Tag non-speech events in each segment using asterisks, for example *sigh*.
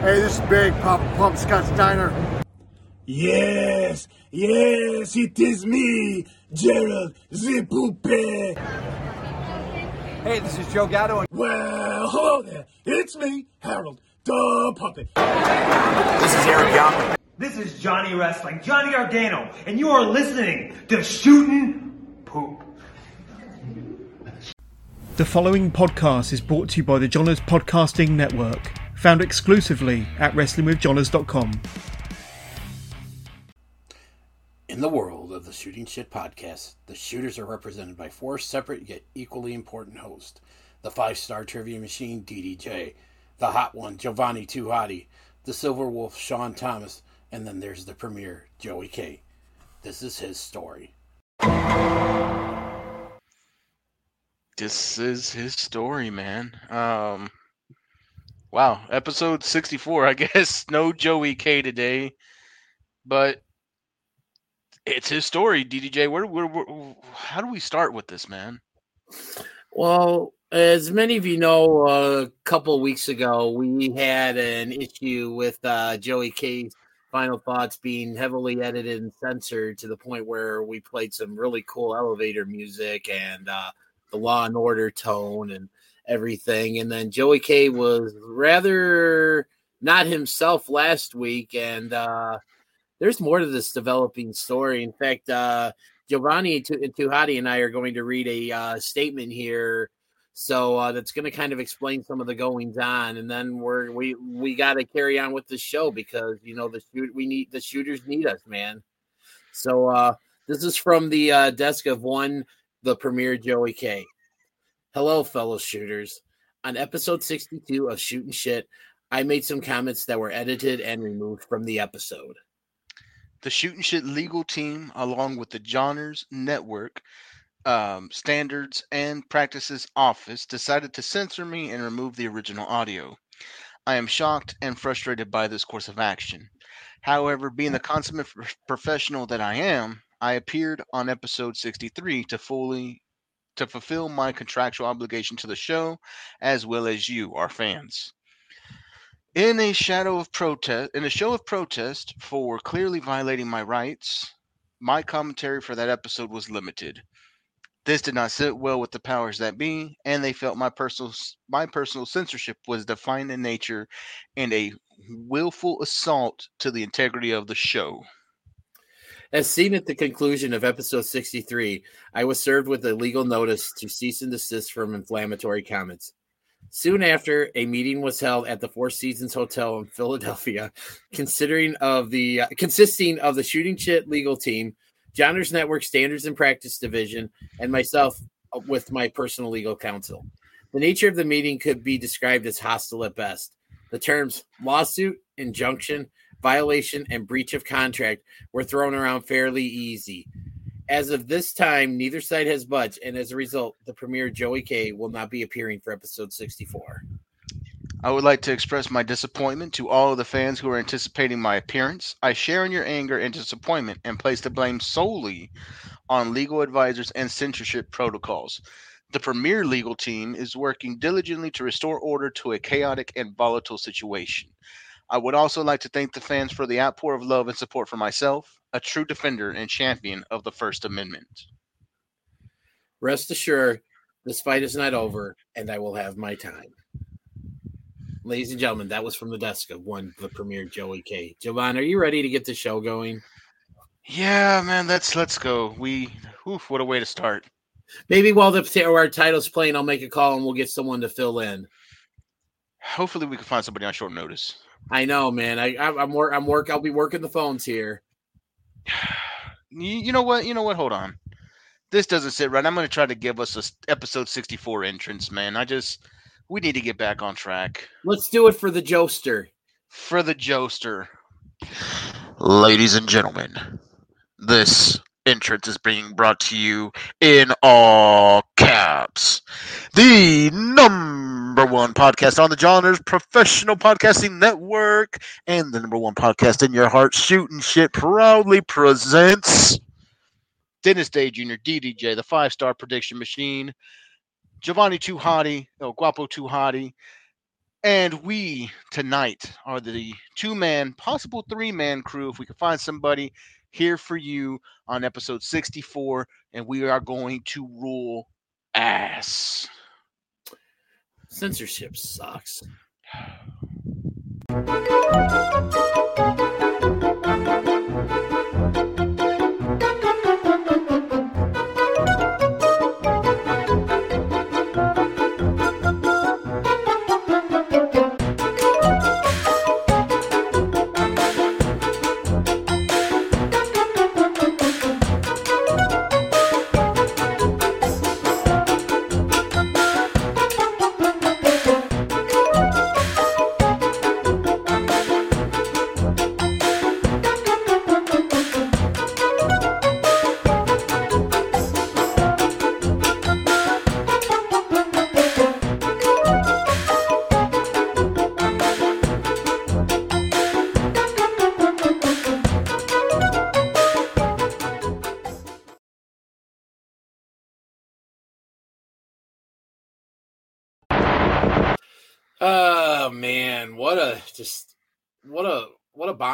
Hey, this is Big Papa Pump Scott Steiner. Yes, yes, it is me, Gerald Zipoupe. Hey, this is Joe Gatto. Well, hello there. It's me, Harold the Puppet. This is Eric Young. This is Johnny Wrestling, Johnny Gargano, and you are listening to Shootin' Poop. The following podcast is brought to you by the Johners Podcasting Network, found exclusively at WrestlingWithJohners.com. In the world of the Shooting Shit podcast, the shooters are represented by four separate yet equally important hosts the five star trivia machine, DDJ, the hot one, Giovanni Too Hottie, the Silver Wolf, Sean Thomas, and then there's the premier, Joey K. This is his story. This is his story, man. Um, wow, episode 64. I *laughs* guess no Joey K today, but it's his story. DDJ, where, where, where how do we start with this, man? Well, as many of you know, a couple weeks ago, we had an issue with uh, Joey K's final thoughts being heavily edited and censored to the point where we played some really cool elevator music and uh, the law and order tone and everything. And then Joey K was rather not himself last week. And uh, there's more to this developing story. In fact, uh, Giovanni Too Hottie and I are going to read a uh, statement here. So uh, that's going to kind of explain some of the goings on, and then we're we we got to carry on with the show because you know the shoot we need the shooters need us, man. So uh, this is from the uh, desk of one the premier Joey K. Hello, fellow shooters. On episode 62 of Shooting Shit, I made some comments that were edited and removed from the episode. The Shooting Shit legal team, along with the Johners Network um, Standards and Practices Office, decided to censor me and remove the original audio. I am shocked and frustrated by this course of action. However, being the consummate professional that I am, I appeared on episode 63 to fully to fulfill my contractual obligation to the show as well as you, our fans. In a shadow of protest, in a show of protest for clearly violating my rights, my commentary for that episode was limited. This did not sit well with the powers that be, and they felt my personal my personal censorship was defined in nature and a willful assault to the integrity of the show. As seen at the conclusion of episode 63, I was served with a legal notice to cease and desist from inflammatory comments. Soon after, a meeting was held at the Four Seasons Hotel in Philadelphia, *laughs* considering of the uh, consisting of the shooting shit legal team, Johners Network Standards and Practice Division, and myself uh, with my personal legal counsel. The nature of the meeting could be described as hostile at best. The terms lawsuit, injunction, violation, and breach of contract were thrown around fairly easy. As of this time, neither side has budged, and as a result, the premier Joey K will not be appearing for episode 64. I would like to express my disappointment to all of the fans who are anticipating my appearance. I share in your anger and disappointment and place the blame solely on legal advisors and censorship protocols. The premier legal team is working diligently to restore order to a chaotic and volatile situation. I would also like to thank the fans for the outpour of love and support for myself, a true defender and champion of the First Amendment. Rest assured, this fight is not over, and I will have my time. Ladies and gentlemen, that was from the desk of one the premier Joey K. Jovan, are you ready to get the show going? Yeah, man, let's let's go. We oof, what a way to start. Maybe while the our title's playing, I'll make a call and we'll get someone to fill in. Hopefully, we can find somebody on short notice. I know, man. I, I am work. I'm work. I'll be working the phones here. *sighs* You, you know what? You know what? Hold on. This doesn't sit right. I'm going to try to give us a episode 64 entrance, man. I just we need to get back on track. Let's do it for the Joester. For the Joester. *sighs* Ladies and gentlemen, this entrance is being brought to you in all caps. The number one podcast on the Johners Professional Podcasting Network and the number one podcast in your heart, Shooting Shit, proudly presents Dennis Day Jr., DDJ, the five star prediction machine, Giovanni Too Hottie, El Guapo Too Hottie, And we tonight are the two man, possible three man crew. If we can find somebody here for you on episode 64, and we are going to rule ass. Censorship sucks. *sighs* *laughs*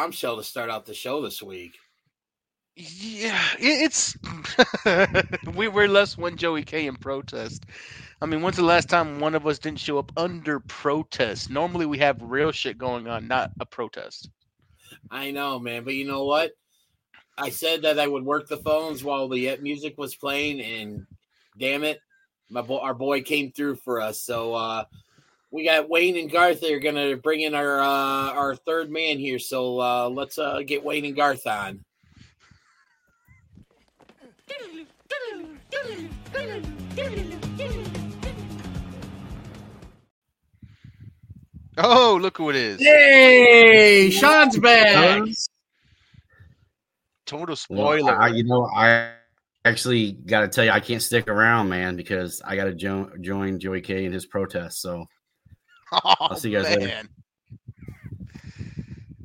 bombshell to start out the show this week. Yeah, it's *laughs* we were less one Joey K in protest. I mean, when's the last time one of us didn't show up under protest? Normally, we have real shit going on, not a protest. I know, man, but you know what? I said that I would work the phones while the uh, music was playing, and damn it, my boy, our boy came through for us. So uh, we got Wayne and Garth. They're gonna bring in our uh, our third man here. So uh, let's uh, get Wayne and Garth on. Oh, look who it is! Yay! Sean's back. Total Well, spoiler. I, you know, I actually got to tell you, I can't stick around, man, because I got to jo- join Joey K in his protest. So *laughs* oh, I'll see you guys later.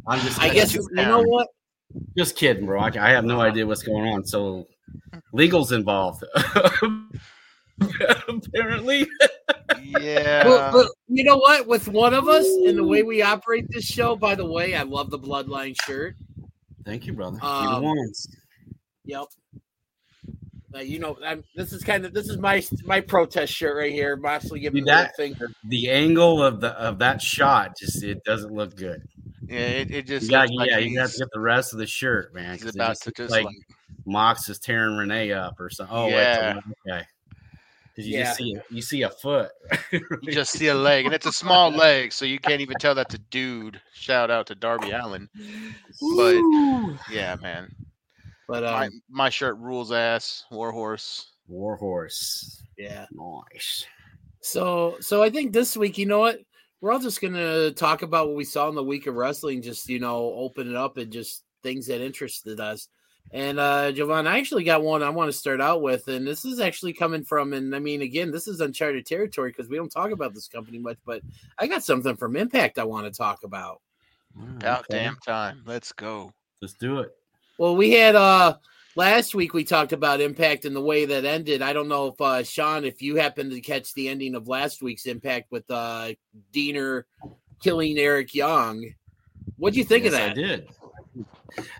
I'm just, I guess you know what? just kidding, bro. I, I have no idea what's going on. So legal's involved, *laughs* apparently. Yeah. But, but you know what? With one of us and the way we operate this show, by the way, I love the Bloodline shirt. Thank you, brother. Um, You're the ones. Yep. Uh, you know, I'm, this is kind of this is my my protest shirt right here. Moxley giving See, the that- finger. The angle of the of that shot just it doesn't look good. Yeah, it, it just You got, looks like yeah, you got to get the rest of the shirt, man. he's 'cause it about just to just like like Mox is tearing Renee up or something. Oh, Yeah. wait, okay. Because you Yeah. just see you see a foot. you just see a leg, and it's a small leg, so you can't even tell that's a dude. Shout out to Darby Allin. *laughs* But yeah, man, But my, um, my shirt rules ass. Warhorse. Warhorse. yeah. Nice. So so I think this week, you know what? We're all just gonna talk about what we saw in the week of wrestling. Just you know, open it up and just things that interested us. And uh Jovan, I actually got one I want to start out with, and this is actually coming from, and I mean, again, this is uncharted territory because we don't talk about this company much, but I got something from Impact I want to talk about. About Okay. damn time. Let's go. Let's do it. Well, we had uh last week we talked about Impact and the way that ended. I don't know if uh Sean, if you happened to catch the ending of last week's Impact with uh Deaner killing Eric Young. What'd you think Yes, of that? I did.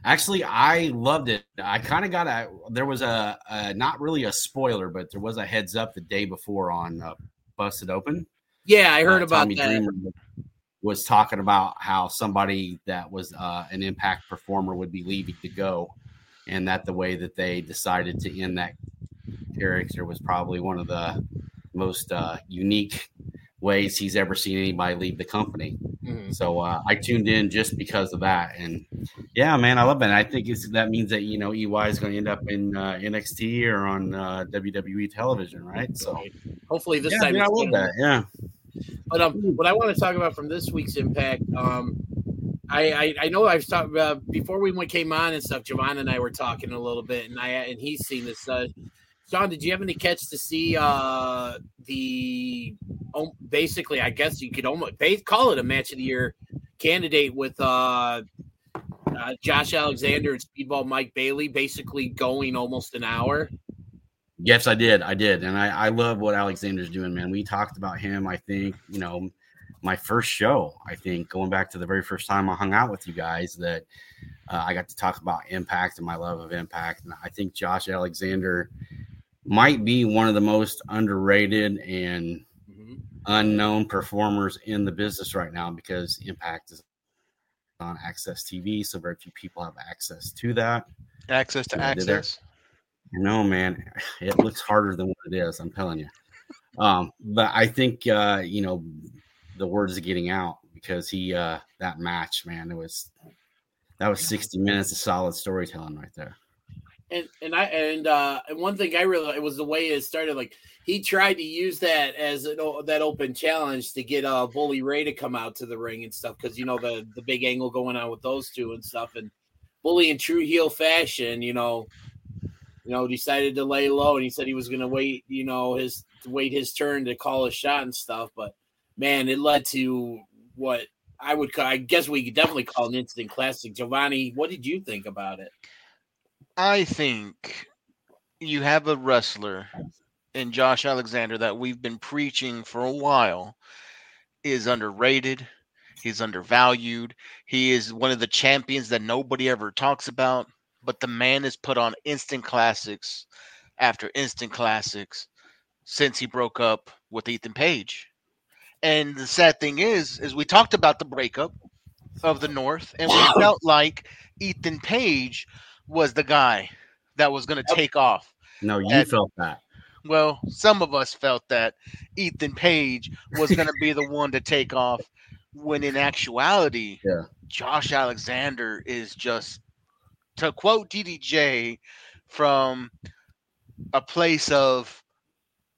Actually, I loved it. I kind of got a. There was a, a not really a spoiler, but there was a heads up the day before on uh, Busted Open. Yeah, I heard Uh, about Tommy that. Dreamer was talking about how somebody that was uh, an Impact performer would be leaving to go, and that the way that they decided to end that character was probably one of the most uh, unique ways he's ever seen anybody leave the company. Mhm. So uh, I tuned in just because of that, and yeah, man, I love it. I think it's, that means that you know EY is going to end up in uh, NXT or on uh, WWE television, right? So Hopefully this yeah, time. man, I love that. Yeah. But um, what I want to talk about from this week's Impact, um, I, I I know I've talked about before we went came on and stuff. Javon and I were talking a little bit, and I and he's seen this. Uh, John, did you have any catch to see uh, the um, basically? I guess you could almost ba- call it a match of the year candidate with uh, uh, Josh Alexander and Speedball Mike Bailey, basically going almost an hour. Yes, I did. I did. And I, I love what Alexander's doing, man. We talked about him, I think, you know, my first show. I think going back to the very first time I hung out with you guys, that uh, I got to talk about Impact and my love of Impact. And I think Josh Alexander might be one of the most underrated and unknown performers in the business right now because Impact is on AXS TV, so very few people have access to that. Access to Yeah, access. No, man, it looks harder than what it is. I'm telling you. Um, but I think uh, you know the word is getting out because he uh, that match, man, it was that was 60 minutes of solid storytelling right there. And and I and uh and one thing I really it was the way it started. Like he tried to use that as an, that open challenge to get uh Bully Ray to come out to the ring and stuff because you know the the big angle going on with those two and stuff. And Bully in true heel fashion, you know, you know, decided to lay low and he said he was going to wait, you know, his wait his turn to call a shot and stuff. But man, it led to what I would call, I guess we could definitely call an instant classic. Giovanni, what did you think about it? I think you have a wrestler in Josh Alexander that we've been preaching for a while is underrated. He's undervalued. He is one of the champions that nobody ever talks about, but the man has put on instant classics after instant classics since he broke up with Ethan Page. And the sad thing is, is we talked about the breakup of the North, and we felt like Ethan Page was the guy that was going to take off. No, you felt that. Well, some of us felt that Ethan Page was going to be the one to take off, when in actuality, *laughs* Yeah. Josh Alexander is just, to quote DDJ, from a place of,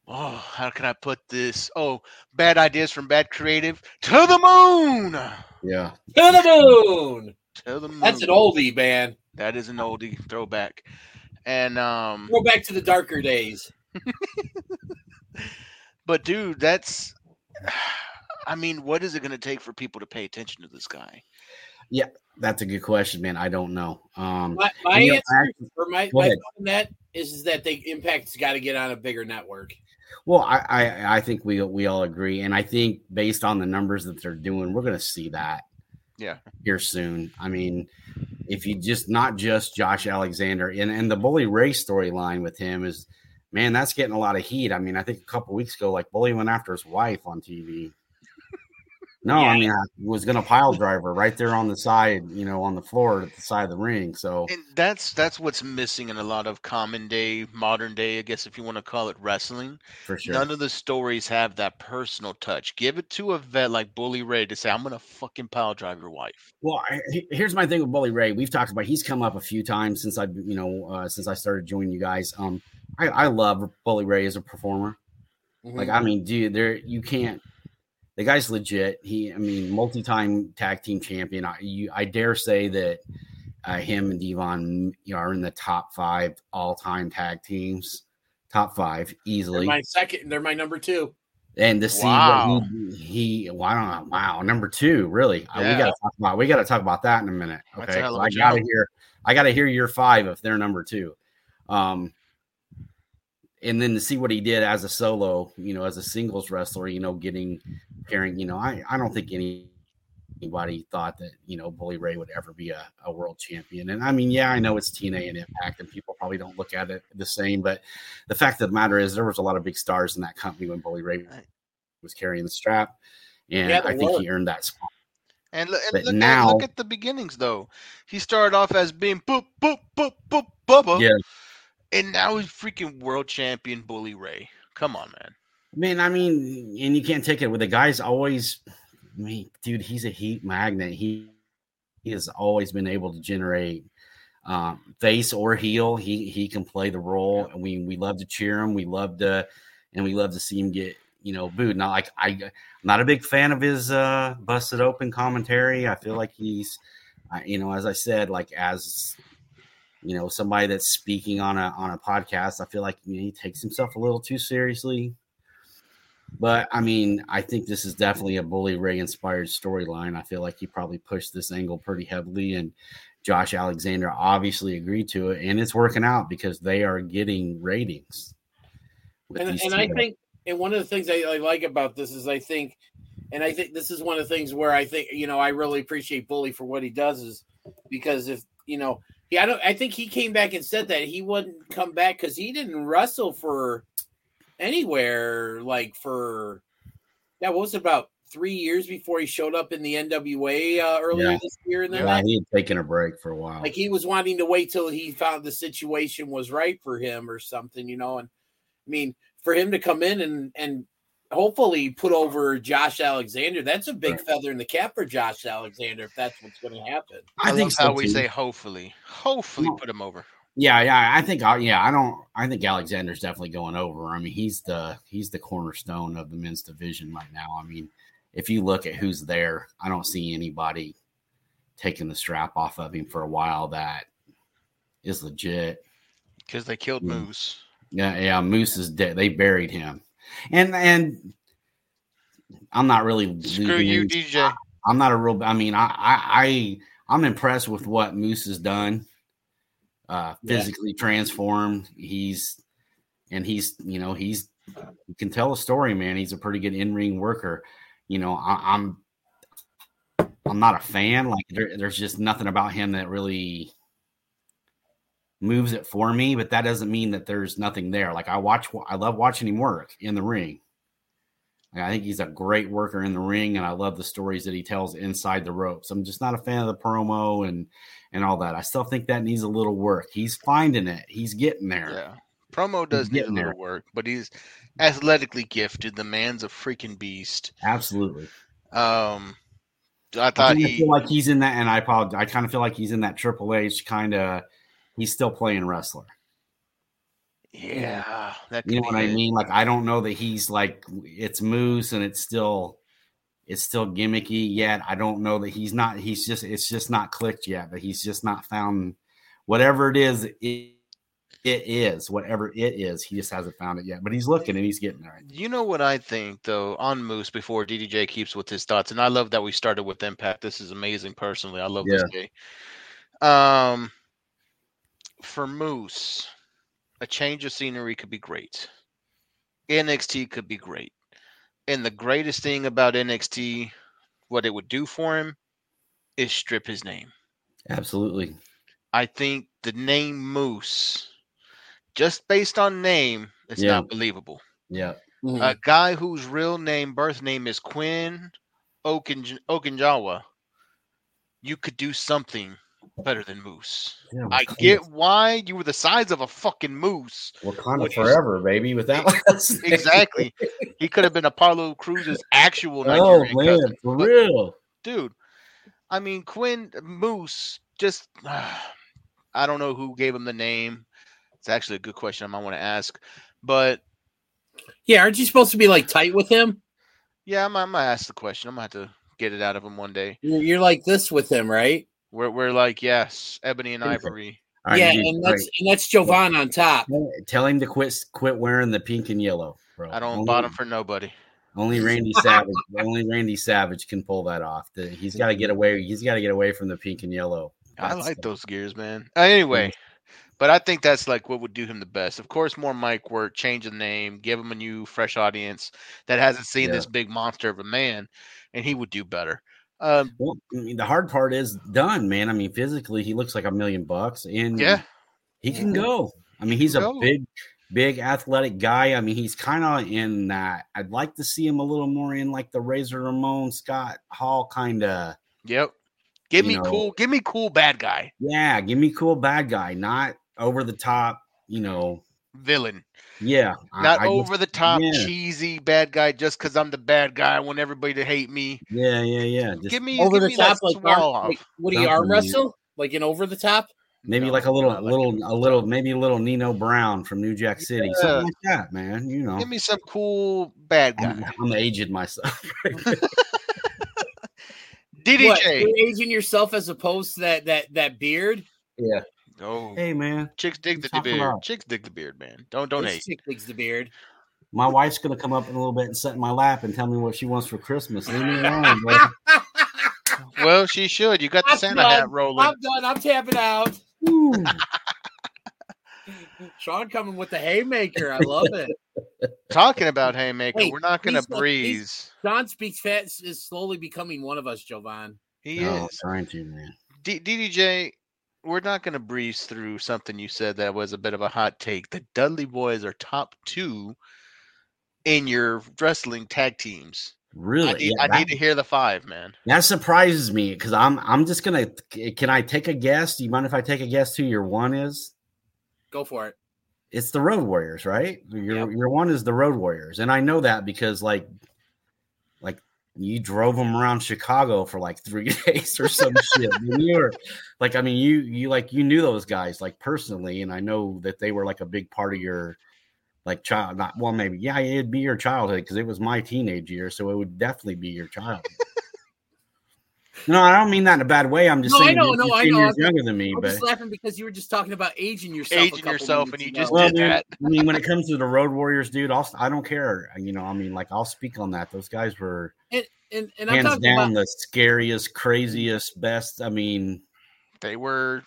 oh, how can I put this? Oh, bad ideas from bad creative to the moon. Yeah. To the moon. To the moon. That's an oldie, man. That is an oldie throwback. And um Go back to the darker days. *laughs* but dude, that's *sighs* I mean, what is it gonna take for people to pay attention to this guy? Yeah, that's a good question, man. I don't know. Um, My, my you know, answer I- or my, Go my thought on that is, is that the impact's got to get on a bigger network. Well, I, I I think we we all agree, and I think based on the numbers that they're doing, we're going to see that Yeah. here soon. I mean, if you just not just Josh Alexander and and the Bully Ray storyline with him is, man, that's getting a lot of heat. I mean, I think a couple weeks ago, like Bully went after his wife on TV. No, I mean, I was going to pile driver right there on the side, you know, on the floor at the side of the ring. So And that's that's what's missing in a lot of common day, modern day, I guess if you want to call it wrestling. for sure, None of the stories have that personal touch. Give it to a vet like Bully Ray to say, I'm gonna fucking pile drive your wife. Well, I, here's my thing with Bully Ray. We've talked about he's come up a few times since I, you know, uh, since I started joining you guys. Um, I, I love Bully Ray as a performer. Like, I mean, dude, there you can't. The guy's legit. He, I mean, multi-time tag team champion. I, you, I dare say that uh, him and Devon you know, are in the top five all-time tag teams. Top five They're easily. my second. They're my number two. and to see Wow. what he, he well, I don't know. Wow, number two, really. Uh, we gotta talk about we gotta talk about that in a minute. Okay. a I a gotta hear I gotta hear your five if they're number two. Um and then to see what he did as a solo, you know, as a singles wrestler, you know, getting carrying, you know, I, I don't think any anybody thought that, you know, Bully Ray would ever be a, a world champion. And I mean, yeah, I know it's TNA and Impact and people probably don't look at it the same, but the fact of the matter is there was a lot of big stars in that company when Bully Ray was carrying the strap. And Yeah, I think were. he earned that spot. And, look, and But look, at, now- look at the beginnings though. He started off as being boop boop boop boop bubba, Yeah. And now he's freaking world champion Bully Ray. Come on, man. Man, I mean, and you can't take it with the guy's always, I mean, dude, he's a heat magnet. He he has always been able to generate um, face or heel. He he can play the role, and we we love to cheer him. We love to, and we love to see him get you know booed. Not like I, I'm not a big fan of his uh, busted open commentary. I feel like he's, uh, you know, as I said, like as you know somebody that's speaking on a on a podcast i feel like you know, he takes himself a little too seriously. But i mean i think this is definitely a bully ray inspired storyline. I feel like he probably pushed this angle pretty heavily and josh alexander obviously agreed to it and it's working out because they are getting ratings And, and I think, and one of the things I, I like about this is I think And I think this is one of the things where I think you know I really appreciate Bully for what he does is because if you know he I don't I think he came back and said that he wouldn't come back because he didn't wrestle for anywhere like for yeah what was about three years before he showed up in the NWA uh, earlier Yeah. this year and then Yeah, he had taken a break for a while. like he was wanting to wait till he found the situation was right for him or something, you know. And I mean, for him to come in and and hopefully put over Josh Alexander, that's a big feather in the cap for Josh Alexander if that's what's going to happen. I, I think love how so, we say hopefully. Hopefully put him over. Yeah, yeah, I think I yeah, I don't I think Alexander's definitely going over. I mean, he's the he's the cornerstone of the men's division right now. I mean, if you look at who's there, I don't see anybody taking the strap off of him for a while that is legit. Because they killed Mm. Moose. Yeah, yeah, Moose is dead. They buried him. And and I'm not really Screw you, any- DJ. I'm not a real. I mean, I I, I I'm impressed with what Moose has done. Uh, Yeah. physically transformed. He's and he's you know he's you can tell a story, man. He's a pretty good in ring worker. You know, I, I'm I'm not a fan. Like there, there's just nothing about him that really moves it for me. But that doesn't mean that there's nothing there. Like I watch, I love watching him work in the ring. Like, I think he's a great worker in the ring, and I love the stories that he tells inside the ropes. I'm just not a fan of the promo and and all that. I still think that needs a little work. He's finding it. He's getting there. Yeah. Promo does need a little there. work, but he's athletically gifted. The man's a freaking beast. Absolutely. Um, I I thought kinda he. feel like he's in that, and I apologize. I kind of feel like he's in that Triple H kind of. He's still playing wrestler. Yeah, that You know what I mean? Like I don't know that he's like it's Moose and it's still it's still gimmicky yet. I don't know that he's not. He's just it's just not clicked yet. But he's just not found whatever it is. It, it is whatever it is. He just hasn't found it yet. But he's looking and he's getting there. You know what I think though on Moose before DDJ keeps with his thoughts, and I love that we started with Impact. This is amazing. Personally, I love this day. Um, for Moose, a change of scenery could be great. NXT could be great, and the greatest thing about NXT, what it would do for him, is strip his name. Absolutely. I think the name Moose, just based on name, it's Yeah. not believable. Yeah. Mm-hmm. A guy whose real name, birth name is Quinn Okin- Okinjawa, you could do something better than Moose. Yeah, I Wakanda. get why you were the size of a fucking moose. Wakanda When you- forever, baby. With that last. *laughs* Exactly. he could have been Apollo Crews's actual *laughs* oh, Nigerian Oh man, cousin. for But, real. dude. I mean, Quinn Moose just. *sighs* I don't know who gave him the name. It's actually a good question I might want to ask, but Yeah, aren't you supposed to be like tight with him? yeah, I'm, I'm gonna ask the question. I'm gonna have to get it out of him one day. You're, you're like this with him, right? We're we're like yes, ebony and ivory. All right, yeah, you did and that's great. and that's Jovan on top. Tell him to quit quit wearing the pink and yellow, bro. I don't only, bottom for nobody. Only Randy *laughs* Savage. only Randy Savage can pull that off. The- he's got to get away. He's got to get away from the pink and yellow. I That's- like those gears, man. Uh, anyway, but I think that's like what would do him the best. Of course, more mic work, change the name, give him a new, fresh audience that hasn't seen Yeah. this big monster of a man, and he would do better. Um, Well, I mean, the hard part is done, man. I mean, physically, he looks like a million bucks, and yeah, he can go. I mean, he's a Go. big, big athletic guy. I mean, he's kind of in that. I'd like to see him a little more in like the Razor Ramon Scott Hall kind of. yep. Give me know- cool, give me cool bad guy Yeah, give me cool bad guy, not over the top. You know, villain, yeah, not I just- over the top yeah. cheesy bad guy just because I'm the bad guy. I want everybody to hate me. Yeah, yeah, yeah. Just Give me Over give the me top, like, arm, off. like what do you Something, arm yeah. wrestle? Like an over the top? maybe No, like a little, not like little, that. a little, maybe a little Nino Brown from New Jack City, Yeah. something like that, man. You know, Give me some cool bad I'm, guy. I'm aged myself. *laughs* What, DDJ. you're aging yourself as opposed to that that that beard? yeah. Oh, Hey, man, chicks dig the talking beard. about? Chicks dig the beard, man. Don't don't This hate. chick digs the beard. my wife's gonna come up in a little bit and sit in my lap and tell me what she wants for Christmas. Leave me alone, bro. *laughs* Well, she should. You got the I'm Santa done. hat rolling. I'm done. I'm tapping out. *laughs* Sean coming with the haymaker. I love it. Talking about haymaker, Hey, we're not going to he's- he's- breeze. John Speaks Fat is slowly becoming one of us, Jovan. He No, I'm is. trying to, man. D- DDJ, we're not going to breeze through something you said that was a bit of a hot take. The Dudley Boyz are top two in your wrestling tag teams. Really? I, need, Yeah, I that- need to hear the five, man. That surprises me because I'm I'm just gonna. Can I take a guess? Do you mind if I take a guess who your one is? Go for it. It's the Road Warriors, right? Your Yep. your one is the Road Warriors, and I know that because like like you drove them around Chicago for like three *laughs* days or some shit. You were like, I mean, you you like you knew those guys like personally, and I know that they were like a big part of your like child. Not well, maybe yeah, it'd be your childhood because it was my teenage year, so it would definitely be your childhood. No, I don't mean that in a bad way. I'm just No, I saying know, you're no, I 15 know. years younger than me, I'm but just laughing because you were just talking about aging yourself. Aging couple yourself, and you ago. just well, did dude, that. I mean, when it comes to the Road Warriors, dude, I'll, I don't care. You know, I mean, like I'll speak on that. Those guys were and and, and I'm hands down about the scariest, craziest, best. I mean, They were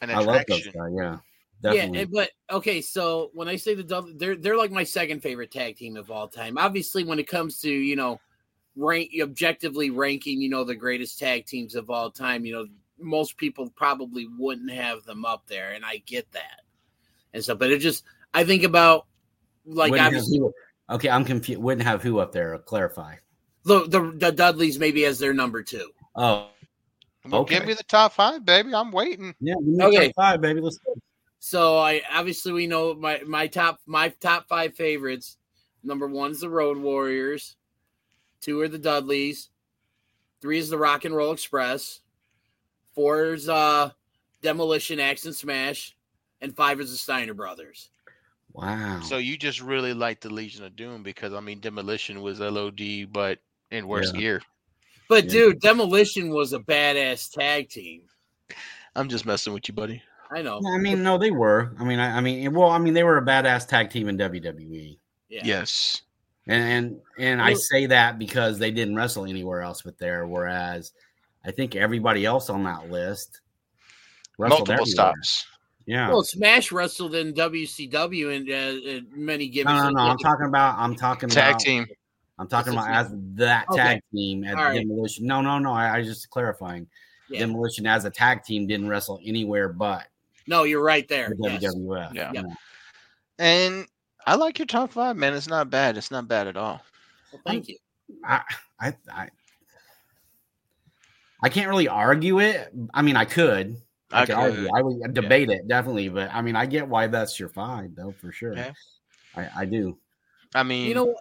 an I love those attraction. guys. Yeah, yeah, definitely. and- but okay. So when I say the Dudley, they're they're like my second favorite tag team of all time. Obviously, when it comes to you know rank objectively ranking, you know the greatest tag teams of all time, you know most people probably wouldn't have them up there, and I get that and stuff. But it just I think about like Wouldn't obviously who- okay, I'm confused. Wouldn't have who up there? Clarify. the, the the Dudleys maybe as their number two. Oh, Well, Give me the top five, baby. I'm waiting. yeah. give me Okay. top five, baby. Let's go. So I obviously we know my my top my top five favorites. Number one's the Road Warriors. Two are the Dudleys. Three is the Rock and Roll Express. Four is uh Demolition Axe and Smash. And five is the Steiner Brothers. Wow. So you just really like the Legion of Doom because I mean Demolition was LOD, but in worse Yeah. gear. But Yeah. dude, Demolition was a badass tag team. I'm just messing with you, buddy. I know. I mean, no, they were. I mean, I, I mean, well, I mean, they were a badass tag team in WWE. Yeah. Yes. And and and I say that because they didn't wrestle anywhere else but there. Whereas I think everybody else on that list wrestled Multiple everywhere. stops. Yeah. Well, Smash wrestled in WCW and uh, many no, gimmicks. no, no. no. I'm talking about. I'm talking about Tag about. team. I'm talking What's about as that Okay. tag team at All right. Demolition. No, no, no. I, I just clarifying. Yeah. Demolition as a tag team didn't wrestle anywhere but No, you're right there. the Yes. WWF. Yeah. you know. And I like your top five, man. It's not bad. It's not bad at all. Well, thank you. I, I, I, I can't really argue it. I mean, I could. I, I could could. argue. I would debate it definitely, but I mean, I get why that's your five though for sure. Yeah. I, I do. I mean, You know.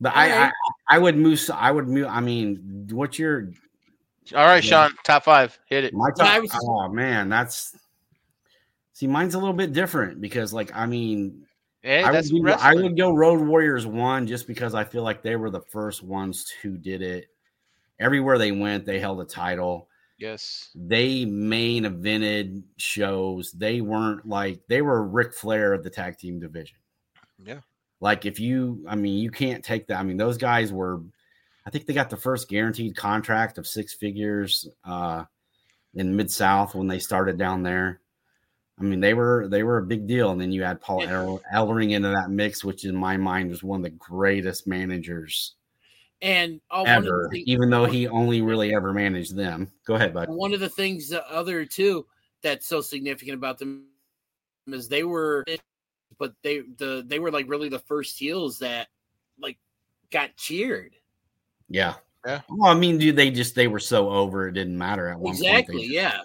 But I, I. I would move. I would move. I mean, what's your all right, Yeah. Sean, top five. Hit it. my top? I was- oh man, that's see, mine's a little bit different because, like, I mean, Hey, I would, do- I would go Road Warriors one just because I feel like they were the first ones who did it. Everywhere they went, they held a title. Yes. They main evented shows. They weren't like they were Ric Flair of the tag team division. Yeah. Like if you, I mean, you can't take that. I mean, those guys were. I think they got the first guaranteed contract of six figures uh, in Mid South when they started down there. I mean, they were they were a big deal, and then you add Paul Yeah. Ellering into that mix, which in my mind was one of the greatest managers and uh, ever. the, Even though he only really ever managed them. Go ahead, bud. one of the things, the other two, that's so significant about them is they were, but they the they were like really the first heels that like got cheered. Yeah. Yeah. Well, I mean, dude, they just they were so over it didn't matter at one Exactly. point. They, Yeah.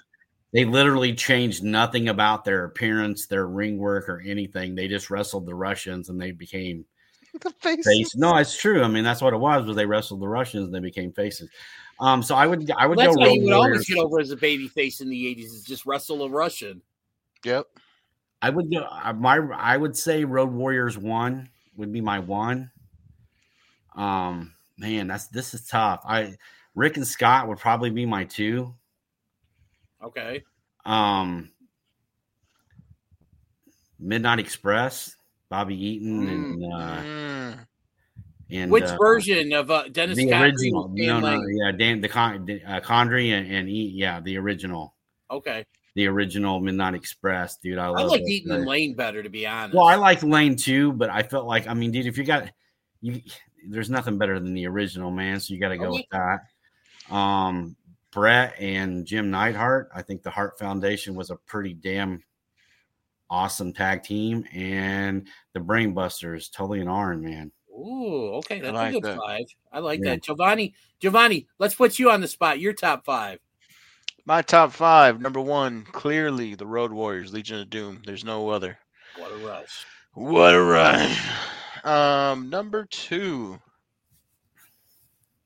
They literally changed nothing about their appearance, their ring work, or anything. They just wrestled the Russians and they became *laughs* The face. face. No, it's true. I mean, that's what it was. Was they wrestled the Russians and they became faces. Um, so I would I would That's go how Road you would always get over as a baby face in the eighties is just wrestle a Russian. Yep. I would go uh, my I would say Road Warriors one would be my one. Um, man, that's this is tough. I Rick and Scott would probably be my two. Okay. Um, Midnight Express, Bobby Eaton, and uh, Mm. and Which uh, version of uh, Dennis the original? No, no, yeah, Dan the Con, uh, Condrey and, and E, yeah, the original. Okay. the original Midnight Express, dude. I, I like Eaton and Lane better, to be honest. Well, I like Lane too, but I felt like I mean, dude, if you got you, there's nothing better than the original, man. So you got to go Oh, with that. Um, Bret and Jim Neidhart. I think the Hart Foundation was a pretty damn awesome tag team, and the Brainbusters, Tully and Arn, man. Ooh, okay, that's like a good that. five. I like Yeah. that, Giovanni. Giovanni, let's put you on the spot. Your top five. My top five. Number one, clearly the Road Warriors, Legion of Doom. There's no other. What a rush! What a run. Um, number two.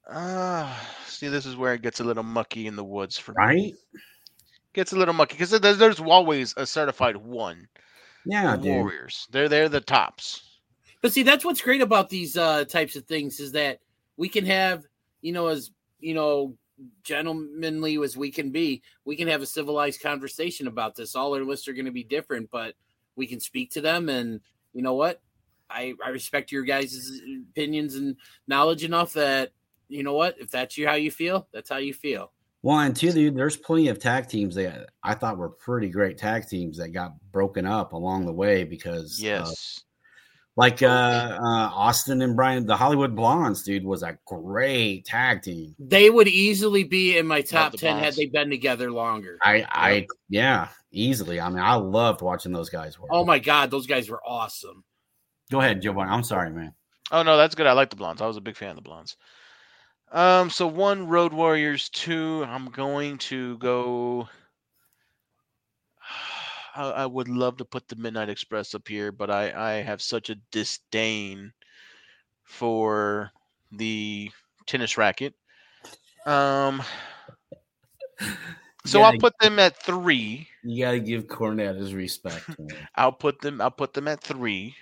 Ah, see, this is where it gets a little mucky in the woods for me. Right? Gets a little mucky because there's, there's always a certified one. Yeah, the dude. Warriors. They're they're the tops. But see, that's what's great about these uh, types of things is that we can have, you know, as you know, gentlemanly as we can be, we can have a civilized conversation about this. All our lists are going to be different, but we can speak to them, and you know what? I I respect your guys' opinions and knowledge enough that you know what, if that's you how you feel, that's how you feel. Well, and two, dude, there's plenty of tag teams that I thought were pretty great tag teams that got broken up along the way because, uh, Yes. like uh, uh, Austin and Brian, the Hollywood Blondes, dude, was a great tag team. They would easily be in my top the ten had they been together longer. I, I, yeah, easily. I mean, I loved watching those guys work. Oh my god, those guys were awesome. Go ahead, Giovanni. I'm sorry, man. Oh no, that's good. I like the blondes. I was a big fan of the blondes. Um, so one Road Warriors, two. I'm going to go. *sighs* I, I would love to put the Midnight Express up here, but I I have such a disdain for the tennis racket. Um, so Yeah, I'll put them at three. You got to give Cornette his respect. I'll put them. I'll put them at three.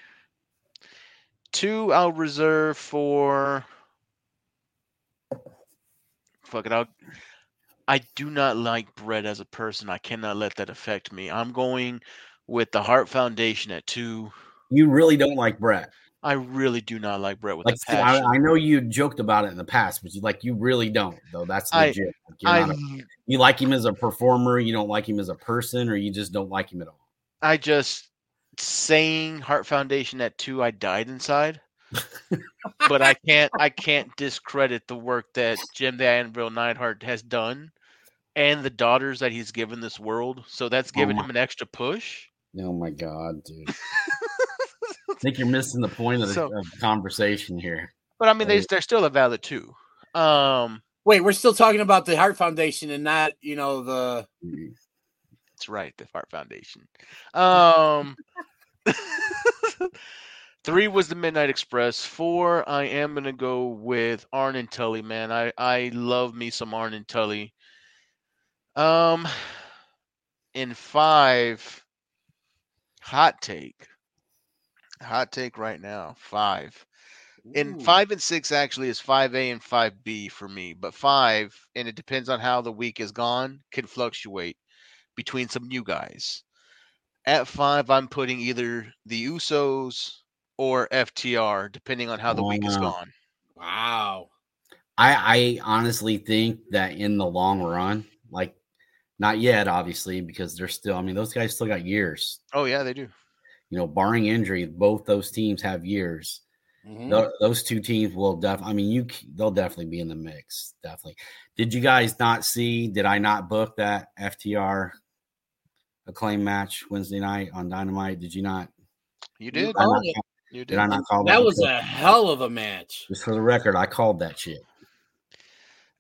Two, I'll reserve for. Fuck it. I'll. I do not like Bret as a person. I cannot let that affect me. I'm going with the Hart Foundation at two. you really don't like Bret. I really do not like Bret with Like, a passion. I, I know you joked about it in the past, but you like you really don't though. That's I- legit. Like, I, a- you like him as a performer, you don't like him as a person, or you just don't like him at all. I just saying Hart Foundation at two. I died inside. But I can't. I can't discredit the work that Jim the Anvil Neidhart has done, and the daughters that he's given this world. So that's given my- him an extra push. Oh my god, dude! *laughs* I think you're missing the point of the, So- of the conversation here. But I mean, they they're still a valid two. Um, Wait, we're still talking about the Hart Foundation and not, you know, the that's right, the Hart Foundation. Um, *laughs* *laughs* three was the Midnight Express. Four, I am gonna go with Arn and Tully. Man, I I love me some Arn and Tully. Um, in five, hot take. Hot take right now. Five. In Ooh. five and six actually is five A and five B for me, but five, and it depends on how the week is gone, can fluctuate between some new guys. At five, I'm putting either the Usos or FTR, depending on how the week is Wow. gone. Wow. I, I honestly think that in the long run, like not yet, obviously, because they're still. I mean, those guys still got years. Oh yeah, they do. You know, barring injury, both those teams have years. Mhm. Tho- those two teams will definitely. I mean, you they'll definitely be in the mix. Definitely. Did you guys not see? Did I not book that FTR acclaim match Wednesday night on Dynamite? Did you not? You Did. I not. You did. did I not call that? That was a hell of a match. just for the record. I called that shit.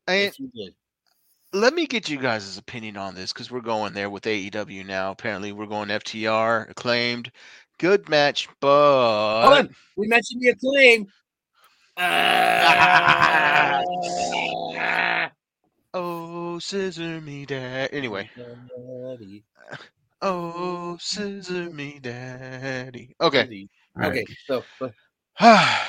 And Yes, you did. let me get you guys' opinion on this because we're going there with AEW now. Apparently, we're going FTR acclaimed. Good match, Hold but on. We mentioned the acclaim. Ah. *laughs* oh, scissor me, dad. Anyway, *laughs* oh, scissor me, daddy. Okay. All Okay, right. so *sighs*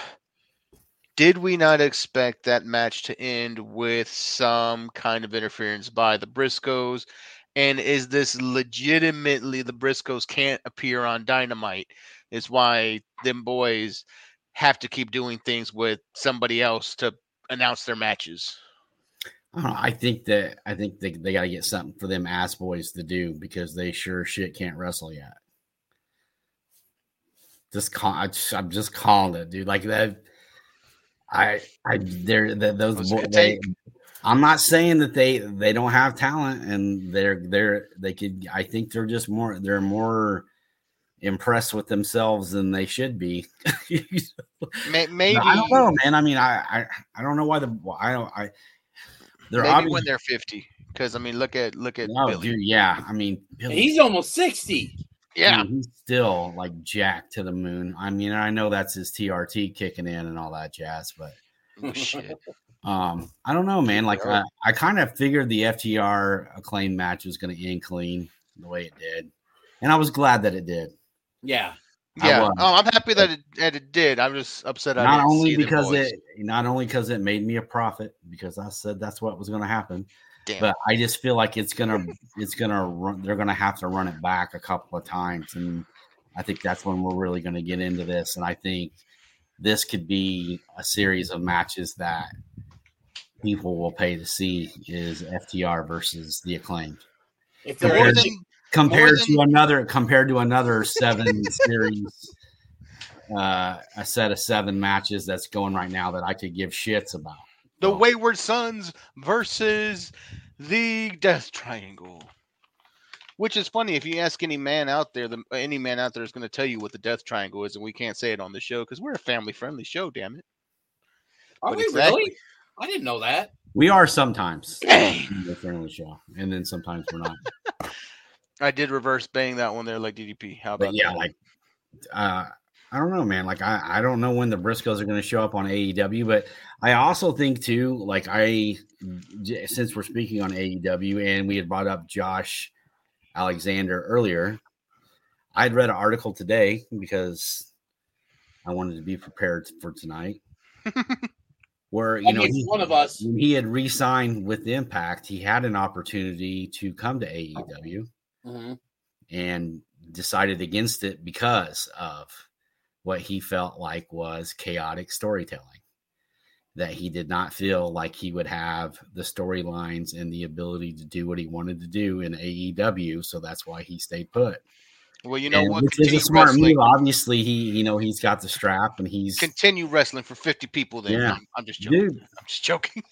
Did we not expect that match to end with some kind of interference by the Briscoes? And is this legitimately the Briscoes can't appear on Dynamite? Is why them boys have to keep doing things with somebody else to announce their matches. I, I think that I think they, they got to get something for them ass boys to do because they sure shit can't wrestle yet. Just call, I just- I'm just calling it, dude. Like that. I I they're the, those. What's it Bo- gonna they, take? I'm not saying that they they don't have talent and they're they're they could. I think they're just more they're more impressed with themselves than they should be. *laughs* May- maybe I don't know, man. I mean, I I, I don't know why the I don't I. They're maybe obviously when they're 50. Because I mean, look at look at Oh, Billy. dude, yeah. I mean, Billy, He's almost 60. Yeah, dude, he's still like jacked to the moon. I mean, I know that's his TRT kicking in and all that jazz, but Oh, shit. um, I don't know, man. Like, I, I kind of figured the FTR acclaim match was going to end clean the way it did, and I was glad that it did. Yeah. Yeah. Oh, I'm happy that it, that it did. I'm just upset. I not didn't only see because it, not only because it made me a profit, because I said that's what was going to happen. Damn. but I just feel like it's gonna it's gonna run they're gonna have to run it back a couple of times and I think that's when we're really gonna get into this and I think this could be a series of matches that people will pay to see is FTR versus the acclaimed If More they're compared, than- to, compared than- to another compared to another seven *laughs* series uh a set of seven matches that's going right now that I could give shits about the So- Wayward Sons versus the Death Triangle. Which is funny if you ask any man out there, the, any man out there is going to tell you what the Death Triangle is, and we can't say it on the show because we're a family-friendly show. Damn it! Are But we exactly. really? I didn't know that. we are sometimes *clears throat* Dang. in the friendly show and then sometimes we're not *laughs* I did reverse bang that one there, like DDP. How about but yeah, that? like uh I don't know, man. Like I, I don't know when the Briscoes are going to show up on AEW, but I also think too, like I, since we're speaking on AEW and we had brought up Josh Alexander earlier, I'd read an article today because I wanted to be prepared for tonight, *laughs* where you know he, one of us. when he had re-signed with Impact, he had an opportunity to come to AEW Mhm. and decided against it because of what he felt like was chaotic storytelling. That he did not feel like he would have the storylines and the ability to do what he wanted to do in AEW. So that's why he stayed put. well, you know And what? which is a smart wrestling. move. Obviously, he you know he's got the strap and he's Continue wrestling for 50 people. Then Yeah. I'm, I'm just joking. dude. I'm just joking.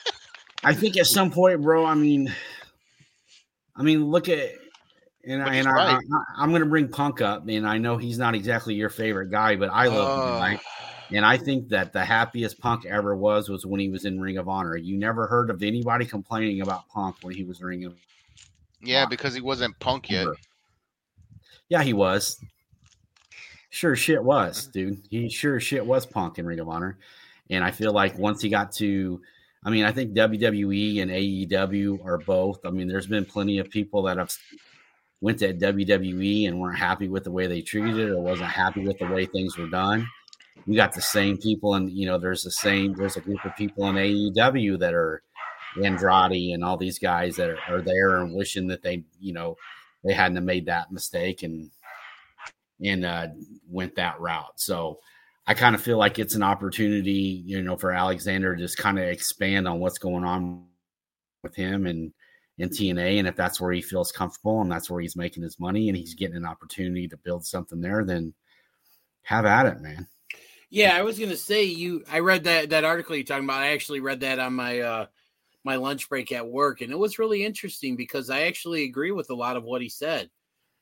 *laughs* I think at some point, bro. I mean, I mean, look at and, I, and right. I, am going to bring Punk up, and I know he's not exactly your favorite guy, but I love the guy, Uh, and I think that the happiest Punk ever was was when he was in Ring of Honor. You never heard of anybody complaining about Punk when he was Ring of Honor. yeah, because he wasn't punk yet. Yeah, he was. Sure, shit was, dude. He sure shit was Punk in Ring of Honor, and I feel like once he got to I mean, I think WWE and AEW are both. I mean, there's been plenty of people that have went to WWE and weren't happy with the way they treated it or wasn't happy with the way things were done. You got the same people, and you know, there's the same. There's a group of people in AEW that are Andrade and all these guys that are, are there and wishing that they, you know, they hadn't made that mistake and and uh, went that route. So I kind of feel like it's an opportunity, you know, for Alexander to just kind of expand on what's going on with him and in TNA. And if that's where he feels comfortable and that's where he's making his money and he's getting an opportunity to build something there, then have at it, man. Yeah, I was gonna say you. I read that that article you're talking about. I actually read that on my uh my lunch break at work, and it was really interesting because I actually agree with a lot of what he said.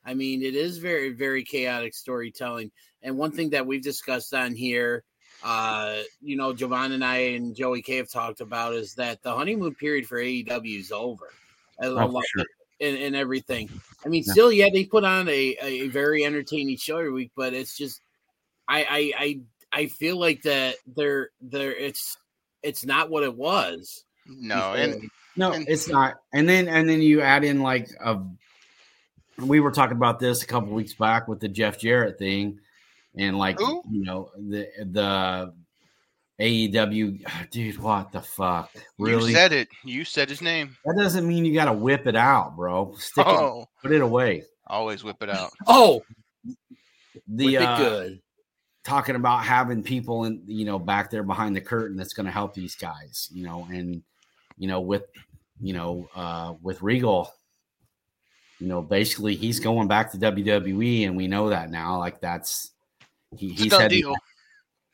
I mean, it is very very chaotic storytelling, and one thing that we've discussed on here, uh, you know, Jovan and I and Joey K have talked about is that the honeymoon period for AEW is over. I Oh, love for sure. and, and everything. I mean, Yeah. still, yeah, they put on a, a very entertaining show every week, but it's just, I, I, I, I feel like that they're, they're, it's, it's not what it was. No, before. and No, And- it's not. And then and then you add in like a we were talking about this a couple weeks back with the Jeff Jarrett thing, and like Who? you know the the AEW *sighs* dude, what the fuck? Really? you said it. You said his name. that doesn't mean you got to whip it out, bro. Stick it, Oh, put it away. always whip it out. *laughs* Oh, The whip it uh, good. talking about having people in you know back there behind the curtain that's going to help these guys, you know, and you know, with you know, uh, with Regal, you know, basically he's going back to WWE, and we know that now. Like that's he, It's a he's heading, deal.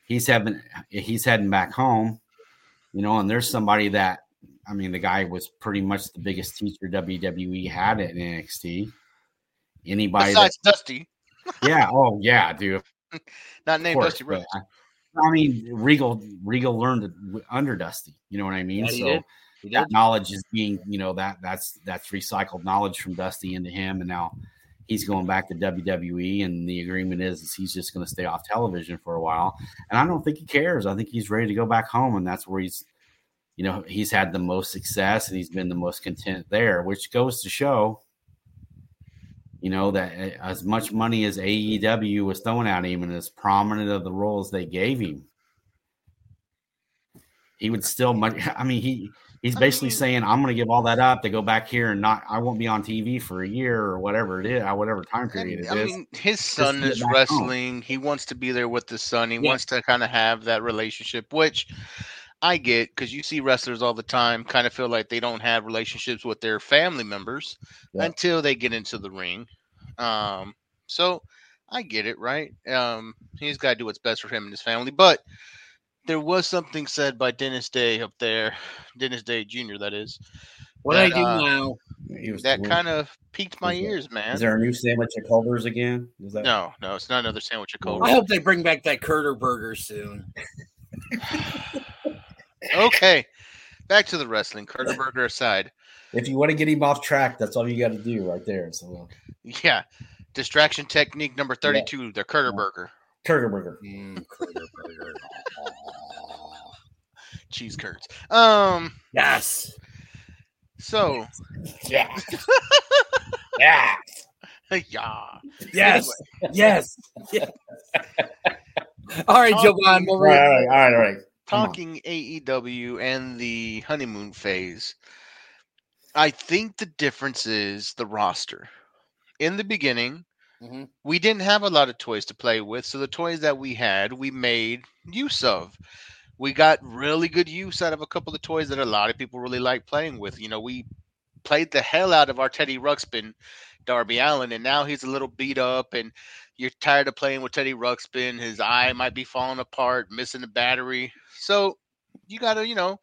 He's having he's heading back home, you know, and there's somebody that I mean, the guy was pretty much the biggest teacher WWE had at NXT. Anybody that, Besides Dusty, yeah, oh yeah, dude, *laughs* not of named course, Dusty Rhodes. I, I mean, Regal Regal learned under Dusty. You know what I mean? Yeah, so did. He that knowledge is being, you know, that that's that's recycled knowledge from Dusty into him, and now he's going back to WWE, and the agreement is, is he's just going to stay off television for a while. And I don't think he cares. I think he's ready to go back home, and that's where he's, you know, he's had the most success and he's been the most content there, which goes to show. You know that uh, as much money as AEW was throwing at him, and as prominent of the roles they gave him, he would still much. *laughs* I mean, he he's basically saying, "I'm going to give all that up to go back here and not. I won't be on TV for a year or whatever it is, whatever time period it is." I mean, his son is back home. wrestling. He wants to be there with the son. He Yeah. wants to kind of have that relationship, which I get because you see wrestlers all the time kind of feel like they don't have relationships with their family members Yeah. until they get into the ring. Um, so I get it, right? Um, he's got to do what's best for him and his family. But there was something said by Dennis Day up there, Dennis Day Jr. That is. What I do uh, now? That kind of piqued my is ears, man. Is there a new sandwich at Culver's again? Is that No, no, it's not another sandwich at cold. I hope they bring back that Curder burger soon. *sighs* okay, back to the wrestling. Carter Burger aside, If you want to get him off track, that's all you got to do right there. So, yeah, distraction technique number thirty-two, the Carter Burger, Kurger Burger. Mm, burger. cheese curds. Um, Yes. so Yeah. *laughs* yeah. yeah, Yes. Yes. yes. *laughs* All right, Jovan. All What right, all were right, all right, all right. Talking AEW and the honeymoon phase. I think the difference is the roster. In the beginning, Mhm. we didn't have a lot of toys to play with, so the toys that we had, we made use of. We got really good use out of a couple of toys that a lot of people really like playing with. You know, we played the hell out of our Teddy Ruxpin, Darby Allin, and now he's a little beat up, and you're tired of playing with Teddy Ruxpin. His eye might be falling apart, missing the battery. So you got to, you know,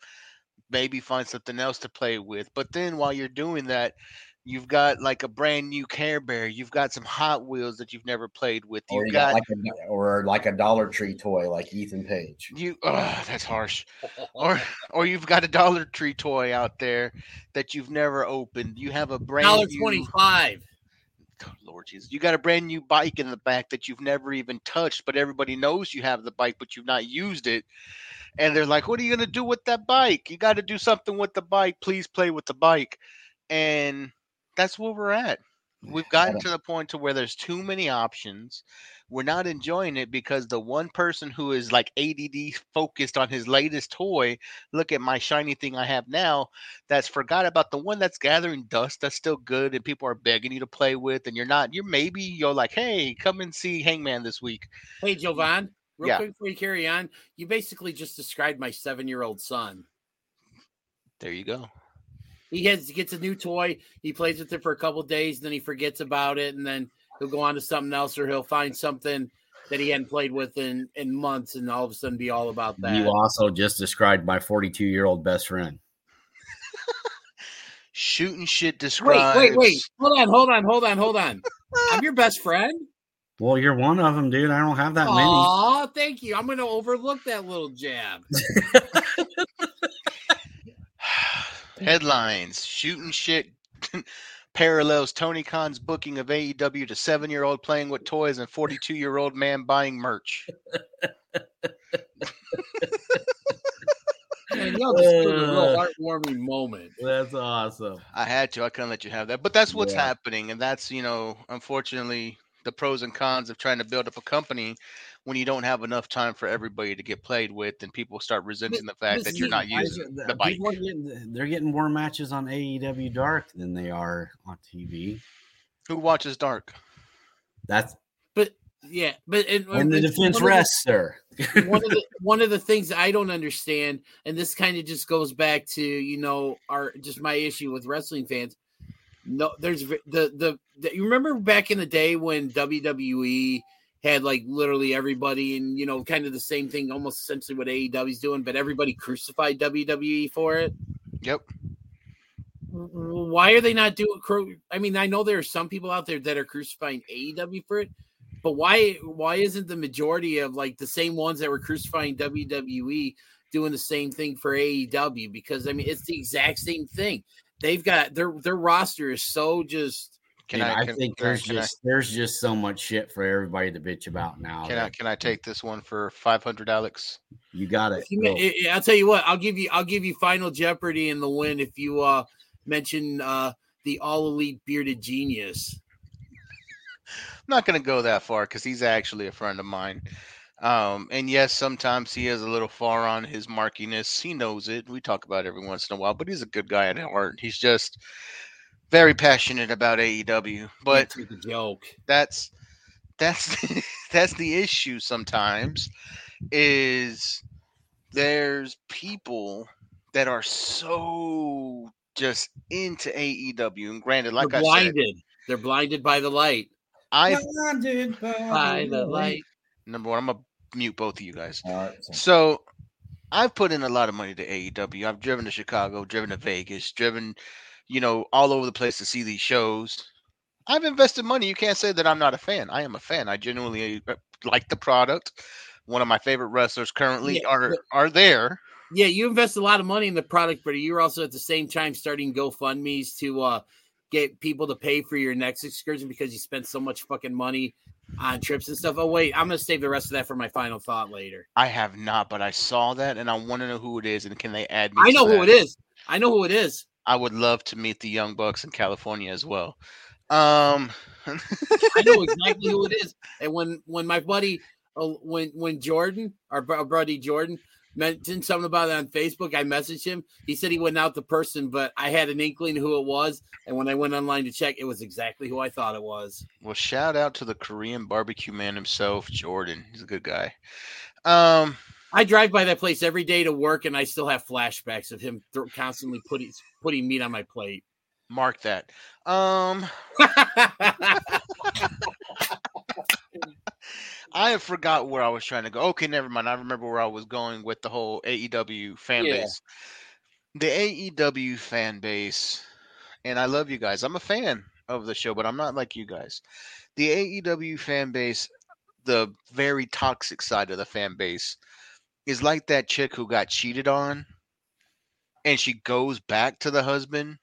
maybe find something else to play with. But then while you're doing that, you've got like a brand new Care Bear. You've got some Hot Wheels that you've never played with. Or You've you got got like a or like a Dollar Tree toy, like Ethan Page. you. Ugh, that's harsh. *laughs* Or or you've got a Dollar Tree toy out there that you've never opened. You have a brand Dollar twenty-five. Oh, Lord Jesus, you got a brand new bike in the back that you've never even touched, but everybody knows you have the bike, but you've not used it. And they're like, "What are you gonna do with that bike? You got to do something with the bike. Please play with the bike." And that's where we're at. We've gotten to the point to where there's too many options. We're not enjoying it because the one person who is like ADD focused on his latest toy, look at my shiny thing I have now, that's forgot about the one that's gathering dust that's still good and people are begging you to play with and you're not you're maybe you're like hey come and see hangman this week Hey, Jovan. Real Yeah. quick before you carry on, you basically just described my seven-year-old son. there you go He has gets a new toy. He plays with it for a couple days, then he forgets about it, and then he'll go on to something else, or he'll find something that he hadn't played with in in months, and all of a sudden be all about that. You also just described my 42 year old best friend. *laughs* shooting shit wait, describes wait, wait! Hold on, hold on, hold on, hold on. *laughs* I'm your best friend. Well, you're one of them, dude. I don't have that many. Aw, thank you. I'm going to overlook that little jab. *laughs* headlines shooting shit *laughs* parallels tony khan's booking of aew to seven year old playing with toys and 42 year old man buying merch *laughs* Man, y'all just did a real Uh. heartwarming moment. That's awesome. I had to. I couldn't let you have that. But that's what's Yeah. happening, and that's you know, unfortunately, the pros and cons of trying to build up a company when you don't have enough time for everybody to get played with, and people start resenting the fact that you're not using it- the bike. getting- they're getting more matches on AEW Dark than they are on TV. Who watches Dark? That's But Yeah, but and, And the defense one the- rests, sir. one of the *laughs* one of the things I don't understand, and this kind of just goes back to you know our just my issue with wrestling fans. No, there's the the, the you remember back in the day when WWE had like literally everybody and you know kind of the same thing, almost essentially what AEW's doing, but everybody crucified WWE for it. Yep. Why are they not doing? I mean, I know there are some people out there that are crucifying AEW for it, but why? Why isn't the majority of like the same ones that were crucifying WWE doing the same thing for AEW? Because I mean, it's the exact same thing. They've got their their roster is so just. Can Dude, I? I, think can there's can I- just there's just so much shit for everybody to bitch about now. Can I can I take this one for five hundred, Alex? You got it. You Go. I- I- I'll tell you what. I'll give you. I'll give you Final Jeopardy in the win if you uh mention uh the All Elite Bearded Genius. I'm *laughs* not going to go that far because he's actually a friend of mine. Um, and yes, sometimes he is a little far on his markiness. He knows it. We talk about it every once in a while, but he's a good guy at heart. He's just very passionate about AEW. But It's a joke. that's that's *laughs* that's the issue sometimes is there's people that are so just into AEW and granted like They're I said blinded. They're blinded by the light. I Blinded By the light. number one I'm gonna mute both of you guys. All right, so- So I've put in a lot of money to AEW. I've driven to Chicago, driven to Vegas, driven, you know, all over the place to see these shows. I've invested money. You can't say that I'm not a fan. I am a fan. I genuinely uh, like the product. One of my favorite wrestlers currently Yeah, are but- are there. Yeah, you invest a lot of money in the product, but you're also at the same time starting GoFundMe's to uh, get people to pay for your next excursion because you spent so much fucking money on trips and stuff. Oh wait, I'm gonna save the rest of that for my final thought later. I have not, but I saw that and I want to know who it is and can they add me? I to know who that? it is. I know who it is. I would love to meet the Young Bucks in California as well. Um, I know *laughs* exactly who it is. And when when my buddy, uh, when when Jordan, our, our buddy Jordan, mentioned something about it on Facebook, I messaged him. He said he went out the person, but I had an inkling who it was. And when I went online to check, it was exactly who I thought it was. Well, shout out to the Korean barbecue man himself, Jordan. He's a good guy. Um, I drive by that place every day to work, and I still have flashbacks of him th- constantly putting putting meat on my plate. mark that. Um, I have forgot where I was trying to go. Okay, never mind. I remember where I was going with the whole AEW fan Yeah. base. The AEW fan base, and I love you guys. I'm a fan of the show, but I'm not like you guys. The AEW fan base, the very toxic side of the fan base, is like that chick who got cheated on, and she goes back to the husband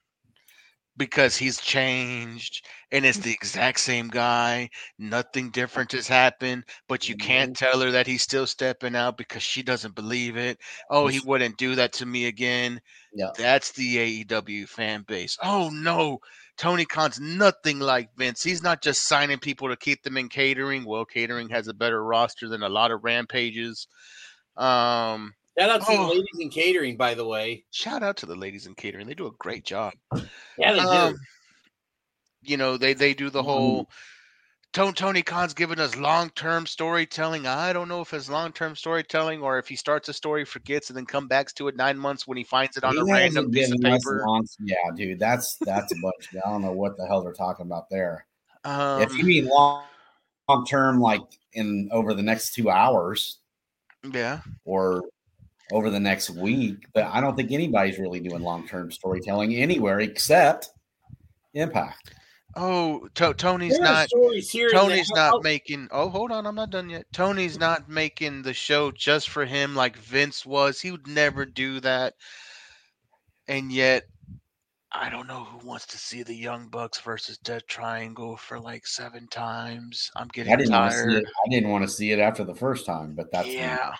because he's changed and it's the exact same guy. Nothing different has happened, but you mm-hmm. can't tell her that he's still stepping out because she doesn't believe it. Oh, he wouldn't do that to me again. Yeah. That's the AEW fan base. Oh no, Tony Khan's nothing like Vince. He's not just signing people to keep them in catering. Well, catering has a better roster than a lot of rampages. Um, Shout out to Oh. the ladies in catering, by the way. shout out to the ladies in catering. They do a great job. Yeah, they Um, do. you know, they they do the whole Tony Tony Khan's giving us long term storytelling. I don't know if it's long term storytelling or if he starts a story, forgets, and then come back to it nine months when he finds it on He a random piece of paper. long- yeah, dude, that's that's a bunch. I don't know what the hell they're talking about there. Um, if you mean long, long term, like in over the next two hours yeah, or over the next week, but I don't think anybody's really doing long term storytelling anywhere except Impact. Oh, to- Tony's not. here Tony's not Oh, making. Oh, hold on, I'm not done yet. Tony's not making the show just for him like Vince was. He would never do that. And yet, I don't know who wants to see the Young Bucks versus Dead Triangle for like seven times. I'm getting I didn't want to see tired. it. I didn't want to see it after the first time, but that's me. Yeah.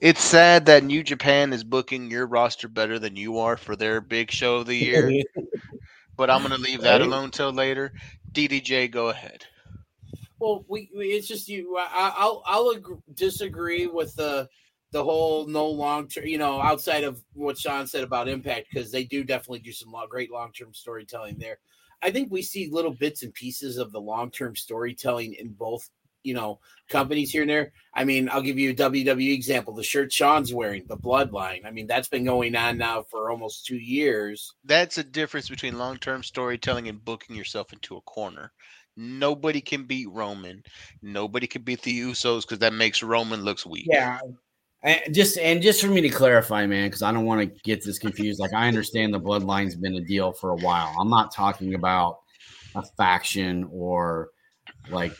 It's sad that New Japan is booking your roster better than you are for their big show of the year, *laughs* but I'm going to leave that alone till later. DDJ, go ahead. Well, we, we it's just you. I, I'll I'll ag- disagree with the the whole no long term. You know, outside of what Sean said about Impact, because they do definitely do some lo- great long term storytelling there. I think we see little bits and pieces of the long term storytelling in both you know companies here and there. I mean, I'll give you a WWE example. The shirt Sean's wearing, the Bloodline. I mean, that's been going on now for almost two years. That's a difference between long term storytelling and booking yourself into a corner. Nobody can beat Roman. Nobody can beat the Usos because that makes Roman looks weak. Yeah. And just and just for me to clarify, man, because I don't want to get this confused. Like I understand the bloodline's been a deal for a while. I'm not talking about a faction or like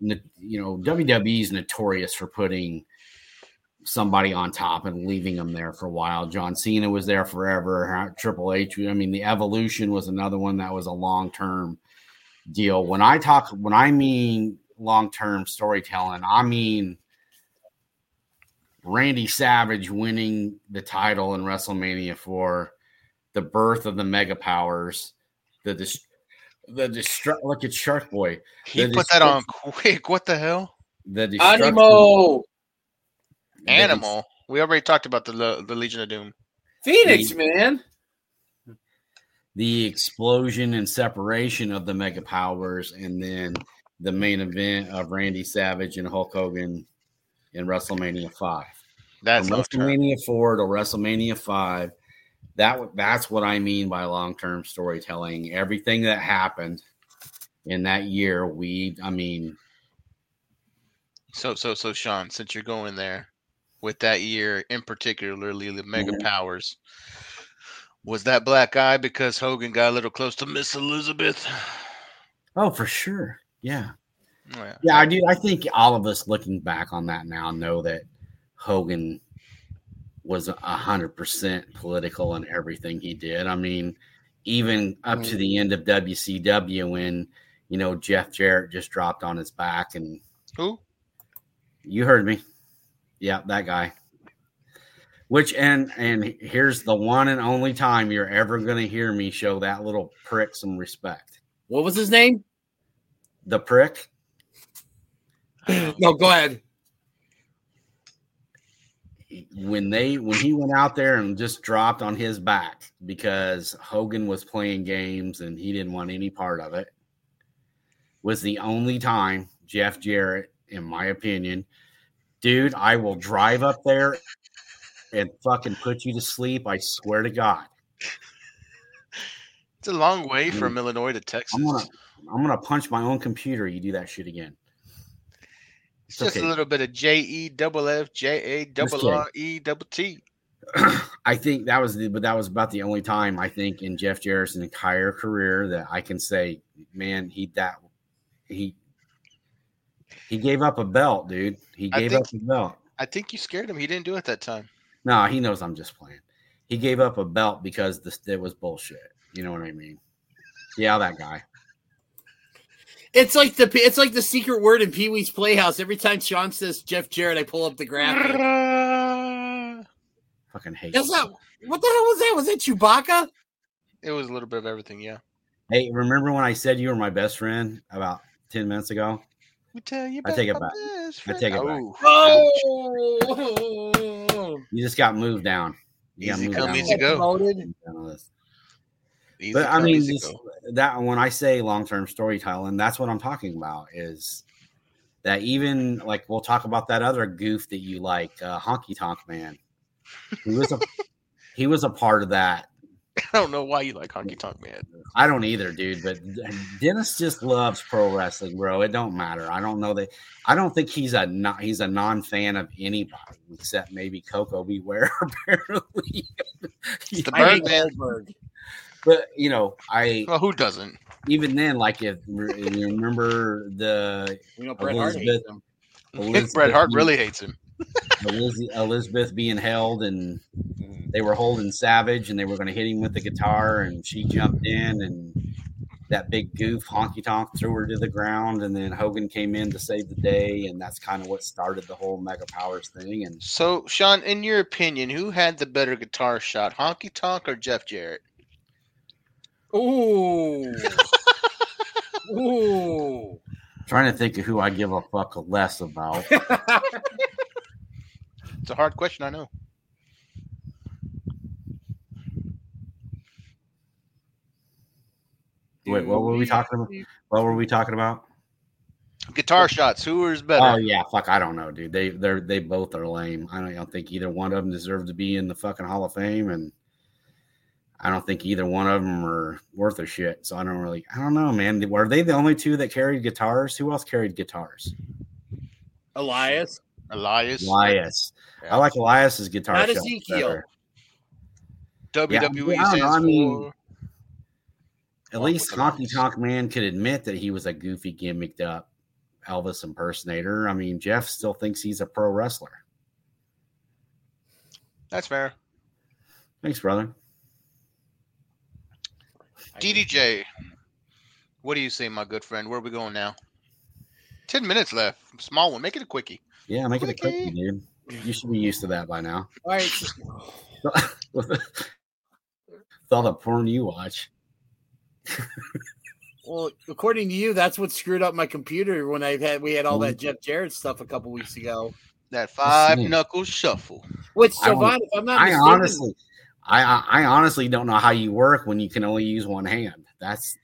you know WWE is notorious for putting somebody on top and leaving them there for a while. John Cena was there forever. Triple H. I mean, the Evolution was another one that was a long term deal. When I talk, when I mean long term storytelling, I mean Randy Savage winning the title in WrestleMania for the birth of the Mega Powers, the dist- the destruct. Look at Shark Boy. He put that on quick. What the hell? The Animo. Animal. We already talked about the the Legion of Doom. Phoenix, the, man. The explosion and separation of the Mega Powers, and then the main event of Randy Savage and Hulk Hogan in WrestleMania five. That's From WrestleMania four to WrestleMania five. That that's what I mean by long term storytelling. Everything that happened in that year, we I mean. So so so Sean, since you're going there with that year in particularly the Mega mm-hmm. Powers, was that black eye because Hogan got a little close to Miss Elizabeth? Oh, for sure. Yeah. Oh, yeah. yeah, I do. I think all of us looking back on that now know that Hogan was a hundred percent political in everything he did. I mean, even up to mm. the end of WCW when you know Jeff Jarrett just dropped on his back and who you heard me, yeah, that guy. Which and and here's the one and only time you're ever going to hear me show that little prick some respect. What was his name? The prick. *laughs* no, go ahead when they when he went out there and just dropped on his back because Hogan was playing games and he didn't want any part of it was the only time Jeff Jarrett, in my opinion, dude, I will drive up there and fucking put you to sleep. I swear to God. It's a long way from Illinois to Texas. I'm gonna I'm gonna punch my own computer. You do that shit again. It's just okay. a little bit of J E double F J A double R E double T. *clears throat* I think that was the, but that was about the only time I think in Jeff Jarrett's entire career that I can say, man, he that he he gave up a belt, dude. He gave think, up a belt. I think you scared him. He didn't do it that time. No, he knows I'm just playing. He gave up a belt because this it was bullshit. You know what I mean? Yeah, that guy. It's like the it's like the secret word in Pee Wee's Playhouse. Every time Sean says Jeff Jarrett, I pull up the graphic. *laughs* Fucking hate. That's not, what the hell was that? Was that Chewbacca? It was a little bit of everything, yeah. Hey, remember when I said you were my best friend about ten minutes ago? We tell you. I take it back. I take it back. Oh. oh. You just got moved down. You easy got moved come, down easy go. Easy but I mean, just, that when I say long term storytelling, that's what I'm talking about. Is that even like we'll talk about that other goof that you like, uh, Honky Tonk Man. He was a *laughs* he was a part of that. I don't know why you like Honky Tonk Man. I don't either, dude. But Dennis just loves pro wrestling, bro. It don't matter. I don't know that. I don't think he's a not. He's a non fan of anybody except maybe Coco Beware. Ware. *laughs* Apparently, the Birdman. But you know, I well, who doesn't? Even then, like if you remember the you know Bret Hart hates him. Elizabeth Bret Hart really hates him. Elizabeth being held, and mm-hmm. they were holding Savage, and they were going to hit him with the guitar, and she jumped mm-hmm. in, and that big goof honky tonk threw her to the ground, and then Hogan came in to save the day, and that's kind of what started the whole Mega Powers thing. And so, Sean, in your opinion, who had the better guitar shot, Honky Tonk or Jeff Jarrett? Ooh. Ooh. Trying to think of who I give a fuck less about. *laughs* it's a hard question, I know. Wait, what were we talking about? What were we talking about? Guitar shots. Who is better? Oh yeah, fuck. I don't know, dude. They they're they both are lame. I don't, I don't think either one of them deserve to be in the fucking Hall of Fame, and I don't think either one of them are worth a shit. So I don't really. I don't know, man. Were they the only two that carried guitars? Who else carried guitars? Elias. Elias. Elias. I like Elias's guitar. Not Ezekiel. better. Yeah, WWE I don't know, I mean, for. At least Honky Tonk Man could admit that he was a goofy, gimmicked up Elvis impersonator. I mean, Jeff still thinks he's a pro wrestler. That's fair. Thanks, brother. DDJ. What do you say, my good friend? Where are we going now? Ten minutes left. Small one. Make it a quickie. Yeah, make it a Quickie. quickie, dude. You should be used to that by now. All right. With all the porn you watch. Well, according to you, that's what screwed up my computer when I had we had all that mm-hmm. Jeff Jarrett stuff a couple weeks ago. That five Listen. knuckle shuffle. Which Savant, if I'm not I mistaken, honestly, I, I I honestly don't know how you work when you can only use one hand. That's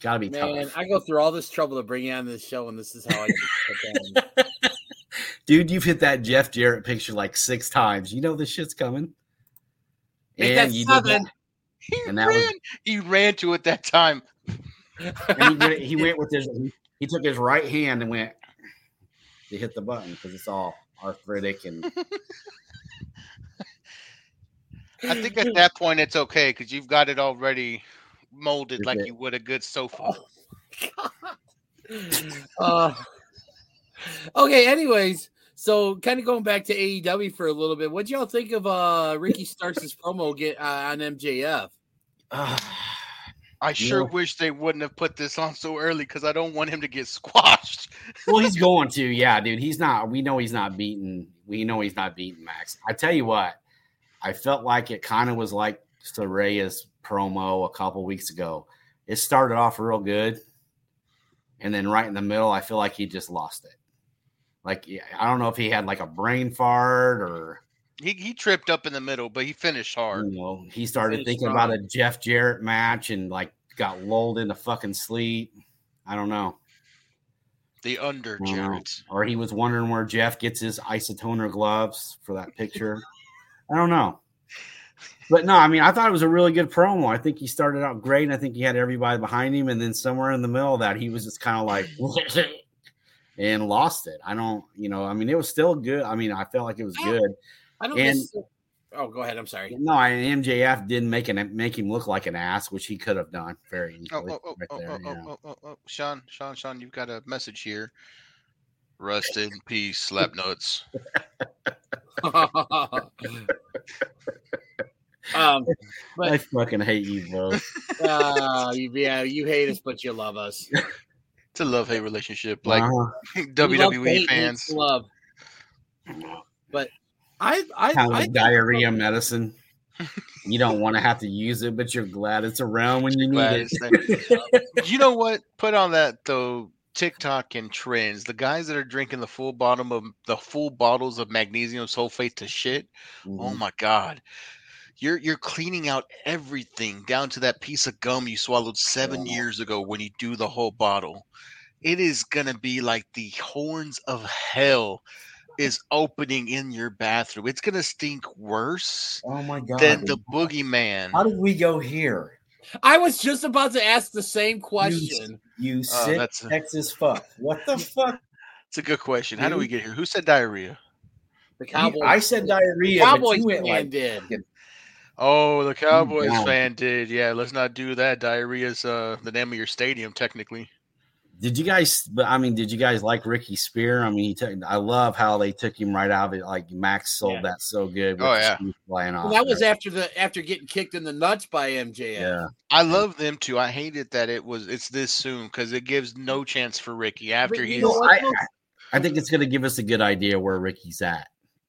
gotta be man, tough, I go through all this trouble to bring you on this show, and this is how I get put down. *laughs* dude. You've hit that Jeff Jarrett picture like six times. You know this shit's coming. Make And you did seven. that. He And that ran. was- He ran to it that time. And he, he went with his. He took his right hand and went to hit the button because it's all arthritic and *laughs* I think at that point it's okay because you've got it already molded Is like it? you would a good sofa. uh, *laughs* okay. Anyways, so kind of going back to AEW for a little bit, what y'all think of uh Ricky Starks' promo get uh, on MJF? *sighs* I sure Yeah. wish they wouldn't have put this on so early because I don't want him to get squashed. Well, he's going to, yeah, dude. He's not. We know he's not beating. We know he's not beating Max. I tell you what, I felt like it kind of was like Saraya's promo a couple weeks ago. It started off real good, and then right in the middle, I feel like he just lost it. Like yeah, I don't know if he had like a brain fart or He he tripped up in the middle, but he finished hard. you know he started Finished thinking strong. about a Jeff Jarrett match and like got lulled into fucking sleep. I don't know. The under I. Jarrett. or he was wondering where Jeff gets his isotoner gloves for that picture. I don't know. But no, I mean, I thought it was a really good promo. I think he started out great, and I think he had everybody behind him, and then somewhere in the middle of that, he was just kind of like *laughs* and lost it. I don't, you know, I mean, it was still good. I mean, I felt like it was good. I don't. And- necessar- oh, go ahead. I'm sorry. No, and MJF didn't make an make him look like an ass, which he could have done very Oh, easily. oh, oh, right oh, there, oh, yeah. oh, oh, oh, oh, Sean, Sean, Sean, you've got a message here. Rust in *laughs* peace, slap nuts. *laughs* um, I fucking hate you bro. *laughs* uh, you, yeah, you hate us, but you love us. It's a love hate relationship, like Uh-huh. We love WWE fans. hate, love. But I, I, kind of I like diarrhea medicine. You don't want to have to use it, but you're glad it's around when you need it. *laughs* you know what? Put on that though. TikTok and trends. The guys that are drinking the full bottom of the full bottles of magnesium sulfate to shit. Oh Mhm. my god. You're you're cleaning out everything down to that piece of gum you swallowed seven Yeah. years ago when you do the whole bottle. It is gonna be like the horns of hell is opening in your bathroom. It's gonna stink worse Oh my god! than the boogeyman. How did we go here? I was just about to ask the same question. You Oh, sick that's a- Texas fuck. What the *laughs* fuck? It's a good question. How do we get here? Who said diarrhea? The You- Cowboys. I said diarrhea. but Cowboys went fan like, did. Oh, the Cowboys down. fan did. Yeah, let's not do that. Diarrhea's uh the name of your stadium, technically. Did you guys? But I mean, did you guys like Ricky Spear? I mean, he took. I love how they took him right out of it. Like Max sold Yeah. that so good. with Oh, yeah. shoes flying off. Well, that was there. after the after getting kicked in the nuts by MJF. yeah. I love them too. I hated that it was it's this soon because it gives no chance for Ricky after But you he's know I. I think it's going to give us a good idea where Ricky's at.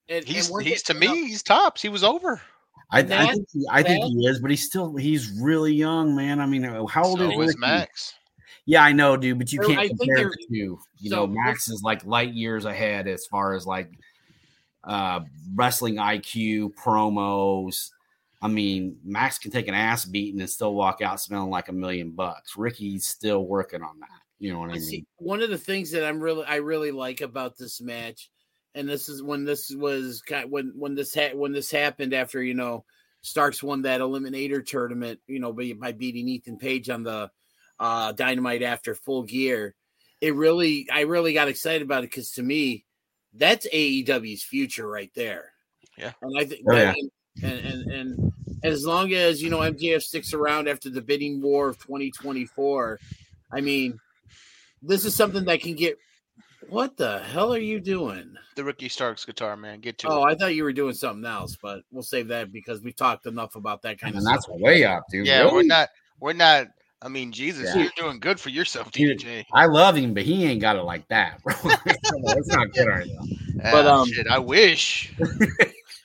And- he's and he's to getting- me he's tops. He was over. I, I think he, I think that- he is, but he's still he's really young, man. I mean, how old So is is Max. Yeah, I know, dude, but you can't I compare the two. You so know, Max is like light years ahead as far as like uh wrestling IQ, promos. I mean, Max can take an ass beating and still walk out smelling like a million bucks. Ricky's still working on that. You know what I And mean? see, one of the things that I'm really I really like about this match, and this is when this was kind when when this ha- when this happened after you know Starks won that Eliminator tournament, you know, by, by beating Ethan Page on the uh, Dynamite after Full Gear. It really, I really got excited about it because to me, that's AEW's future right there. Yeah. and I think Oh, yeah. and, and and and as long as you know MJF sticks around after the bidding war of 2024, I mean, this is something that can get. What the hell are you doing? The Ricky Starks guitar, man. Get to Oh, it. I thought you were doing something else, but we'll save that because we've talked enough about that kind and of And that's stuff. way up, dude. yeah, we're not. We're not. I mean, Jesus, Yeah. you're doing good for yourself, DJ. I love him, but he ain't got it like that, bro. *laughs* It's not good right now. But, Ah, um, shit, I wish. *laughs*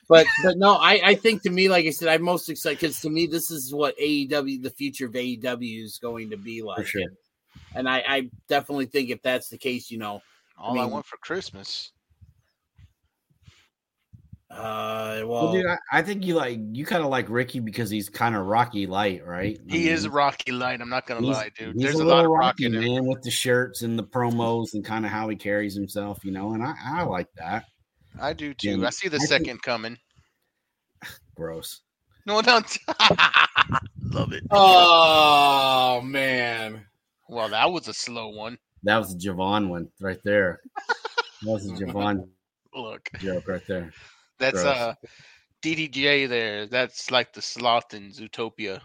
But but no, I I think to me, like I said, I'm most excited because to me, this is what AEW, the future of AEW is going to be like. For sure. And I I definitely think if that's the case, you know, All I, mean- want for Christmas. Uh, Well, well, dude, I, I think you like you kind of like Ricky because he's kind of Rocky Light, right? I He is Rocky Light. I'm not gonna lie, dude. he's There's a, little lot of rock Rocky, in him. man with the shirts and the promos and kind of how he carries himself, you know. And I, I like that. I do too. Yeah, I see the I think- second coming. *sighs* Gross. No, no. *laughs* Love it. oh man, Well, that was a slow one. That was a Javon one right there. That was a *laughs* Javon Look, joke right there. That's Gross. uh DDJ there. That's like the sloth in Zootopia.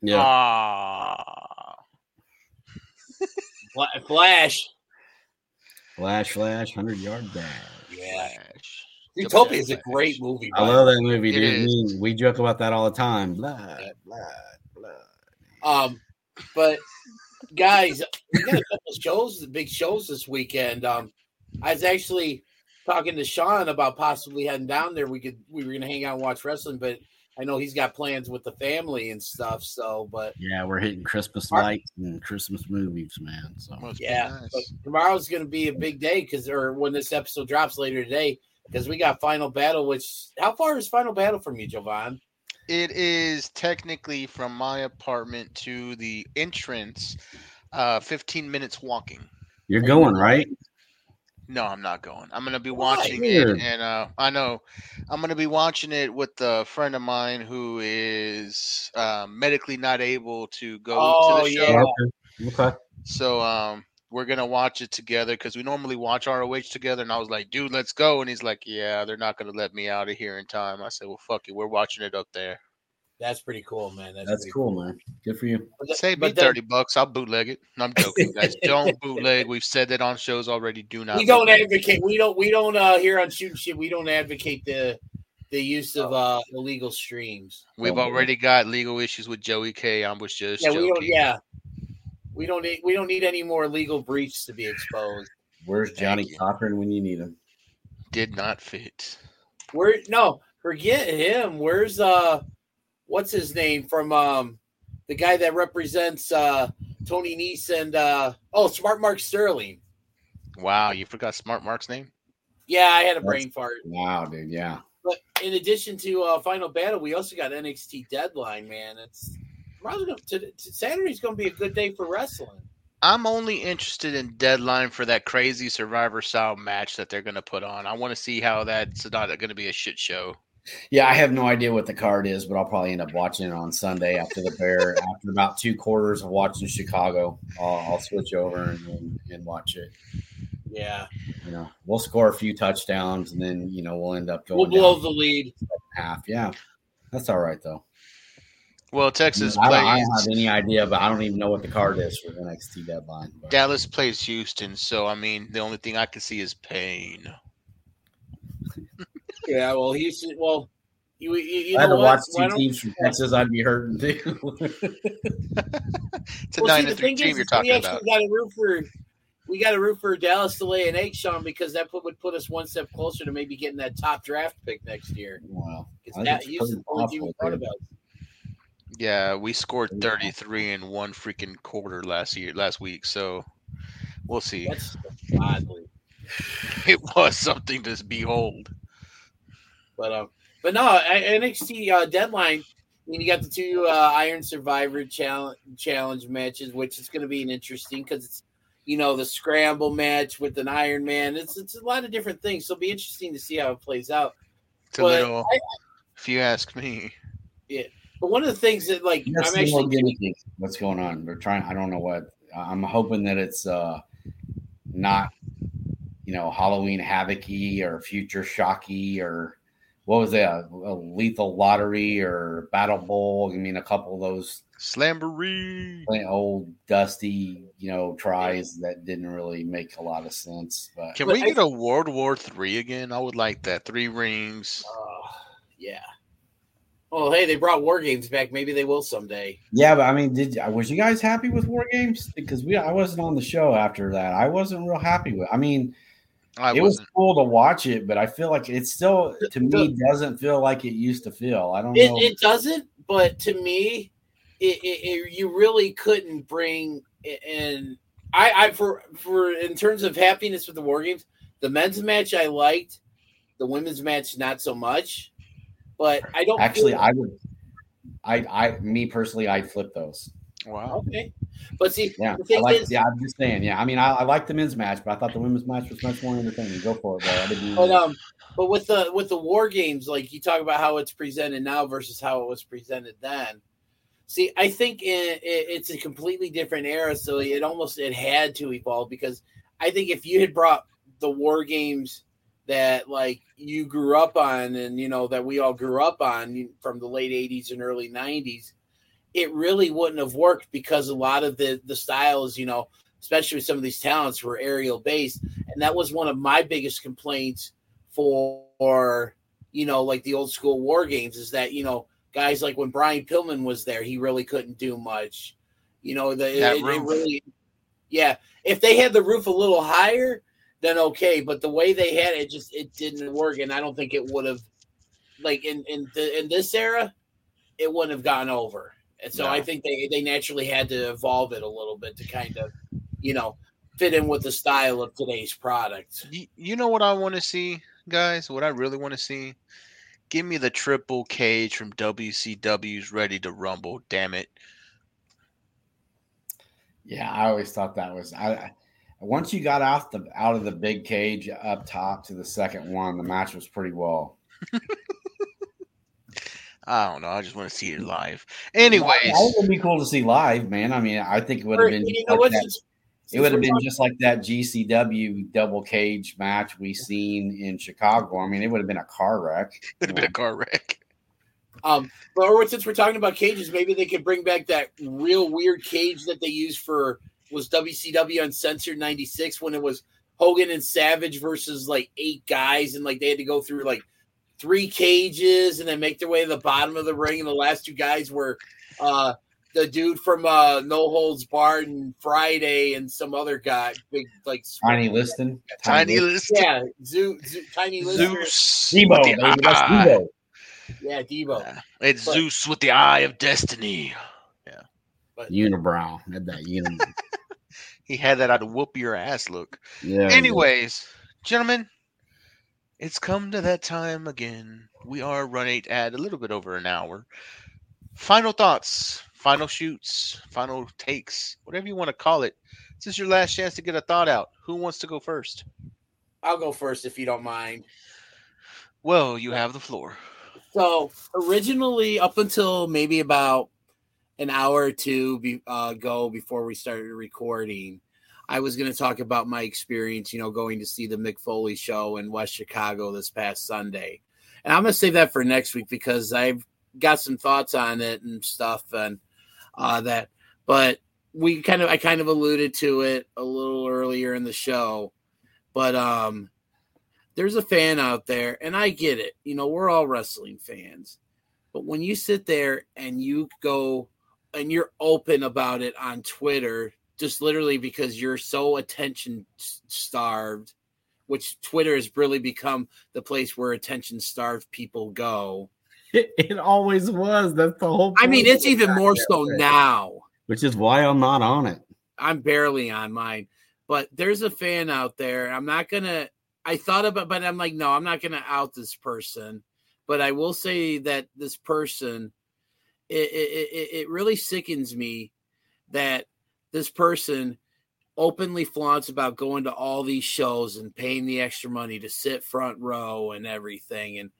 Yeah. Ah. Flash, Flash, flash, hundred yard dash. yeah, Flash. Utopia is a great movie. I love that movie, dude. is. We joke about that all the time. Blood, blood, blood. Um, but guys, we got a couple of shows, the big shows this weekend. Um, I was actually talking to Sean about possibly heading down there. We could we were gonna hang out and watch wrestling, but I know he's got plans with the family and stuff. So, but Yeah, we're hitting Christmas lights and Christmas movies, man. So yeah, nice. but tomorrow's gonna be a big day because or when this episode drops later today, because we got Final Battle. Which how far is Final Battle from you, Jovan? It is technically from my apartment to the entrance, uh, 15 minutes walking. you're going right. No, I'm not going. I'm gonna be watching Weird. it, and uh, I know I'm gonna be watching it with a friend of mine who is uh, medically not able to go Oh, to the show. yeah. Okay. Okay. So um, we're gonna watch it together because we normally watch ROH together. And I was like, "Dude, let's go," and he's like, "Yeah, they're not gonna let me out of here in time." I said, "Well, fuck it, we're watching it up there." That's pretty cool, man. That's, That's pretty cool, man. Good for you. But th- Save me but then- thirty bucks. I'll bootleg it. No, I'm *laughs* joking, guys. don't bootleg. We've said that on shows already. Do not. we don't bootleg. advocate we don't we don't uh here on shooting shit we don't advocate the the use of uh illegal streams We've already got legal issues with Joey K. I was just yeah joking. we don't yeah we don't need we don't need any more legal breaches to be exposed Where's Johnny you. Cochran when you need him? Did not fit. where no forget him where's uh what's his name from um the guy that represents uh tony Nese and uh oh smart mark sterling Wow, you forgot Smart Mark's name? yeah i had a brain fart Wow, dude. Yeah. But in addition to uh, Final Battle, we also got NXT Deadline. Man, it's tomorrow's gonna, to, to Saturday's going to be a good day for wrestling. I'm only interested in deadline for that crazy Survivor style match that they're going to put on. I want to see how that's not going to be a shit show. Yeah, I have no idea what the card is, but I'll probably end up watching it on Sunday after the Bear. *laughs* after about two quarters of watching Chicago, I'll, I'll switch over and, and, and watch it. Yeah, You know, we'll score a few touchdowns, and then you know we'll end up going we'll blow the lead. half. Yeah, that's all right though. Well, Texas I don't, I don't have any idea, but I don't even know what the card is for the NXT deadline. But Dallas plays Houston, so I mean, the only thing I can see is pain. Yeah, well, he's well. You, you, you I had know to what? watch two don't- teams from Texas, I'd be hurting too. It's a Well, nine the and three team is, you're is talking we actually about. got to root for we got to root for Dallas to lay an egg, Sean, because that put, would put us one step closer to maybe getting that top draft pick next year. wow, Because that it's Houston's pretty only team in awful, front of dude. us. Yeah, we scored 33 in one freaking quarter last year, last week. So we'll see. That's godly. *laughs* It was something to behold. But um, but no, NXT uh, deadline. I mean, you got the two uh, Iron Survivor challenge challenge matches, which is going to be an interesting because it's you know the scramble match with an Iron Man. It's it's a lot of different things. So it'll be interesting to see how it plays out. It's a little, I- if you ask me. Yeah, but one of the things that like Yes, I'm actually gimmicky. What's going on? They're trying. I don't know what. I'm hoping that it's uh not, you know, Halloween Havocy or Future Shocky or what was that? A Lethal Lottery or Battle Bowl. I mean, a couple of those Slamboree. old dusty, you know, tries that didn't really make a lot of sense. But Can we get a World War Three again? I would like that. Three rings. yeah. Well, hey, they brought War Games back. Maybe they will someday. Yeah, but I mean, did was you guys happy with War Games? Because we I wasn't on the show after that. I wasn't real happy with. I mean, I it was wasn't. cool to watch it, but I feel like it still to me doesn't feel like it used to feel. I don't It, know. it doesn't, but to me, it, it, it you really couldn't bring in. I, I for for in terms of happiness with the War Games, the men's match I liked, the women's match not so much. But I don't Actually, feel- I would. I I me personally, I'd flip those. Wow. Okay, but see, Yeah, the I like, is, yeah, I'm just saying. Yeah, I mean, I, I like the men's match, but I thought the women's match was much more entertaining. Go for it, bro. But um, but with the with the war games, like you talk about how it's presented now versus how it was presented then. See, I think it, it, it's a completely different era, so it almost it had to evolve because I think if you had brought the war games that like you grew up on and you know that we all grew up on from the late 80s and early 90s it really wouldn't have worked because a lot of the the styles you know especially with some of these talents were aerial based. And that was one of my biggest complaints for you know like the old school war games is that you know guys like when Brian Pillman was there he really couldn't do much. You know the it, it really yeah. If they had the roof a little higher then okay. But the way they had it just it didn't work. And I don't think it would have like in in the, in this era it wouldn't have gone over and so No. I think they they naturally had to evolve it a little bit to kind of you know fit in with the style of today's product You, you know what I want to see, guys? What I really want to see? Give me the triple cage from WCW's Ready to Rumble. Damn it. Yeah, I always thought that was. I I- once you got out the out of the big cage up top to the second one, the match was pretty well. *laughs* I don't know. I just want to see it live. Anyways, think it would be cool to see live, man. I mean, I think it would have been. you just know like that- since- it would have been talking- just like that GCW double cage match we seen in Chicago. I mean, it would have been a car wreck. Could have been a car wreck. Um, but or since we're talking about cages, maybe they could bring back that real weird cage that they used for was WCW Uncensored '96 when it was Hogan and Savage versus like eight guys, and like they had to go through like three cages and then make their way to the bottom of the ring, and the last two guys were uh the dude from uh No Holds Barred and Friday and some other guy, big like Tiny Liston, Tiny Liston. yeah, Zoo, Zoo Tiny Lister. Zeus. Debo, with the baby, that's. Debo. yeah, Debo. It's But- Zeus with the eye of destiny. Yeah, but, unibrow had that unibrow. *laughs* He had that I'd whoop your ass look. yeah. Anyways, gentlemen, it's come to that time again. We are running at a little bit over an hour. Final thoughts, final shoots, final takes, whatever you want to call it. This is your last chance to get a thought out. Who wants to go first? I'll go first if you don't mind. Well, you have the floor. So originally, up until maybe about an hour or two be, uh, ago before we started recording, I was going to talk about my experience, you know, going to see the Mick Foley show in West Chicago this past Sunday. And I'm going to save that for next week because I've got some thoughts on it and stuff and uh, that. But we kind of, I kind of alluded to it a little earlier in the show. But um, there's a fan out there, and I get it. You know, we're all wrestling fans. But when you sit there and you go and you're open about it on Twitter, just literally because you're so attention starved, which Twitter has really become the place where attention starved people go. It, *laughs* it always was. That's the whole. I mean, it's even more so now. which is why I'm not on it. I'm barely on mine, but there's a fan out there. I'm not gonna. I thought about, but I'm like, no, I'm not gonna out this person. But I will say that this person it, it, it, it really sickens me that this person openly flaunts about going to all these shows and paying the extra money to sit front row and everything and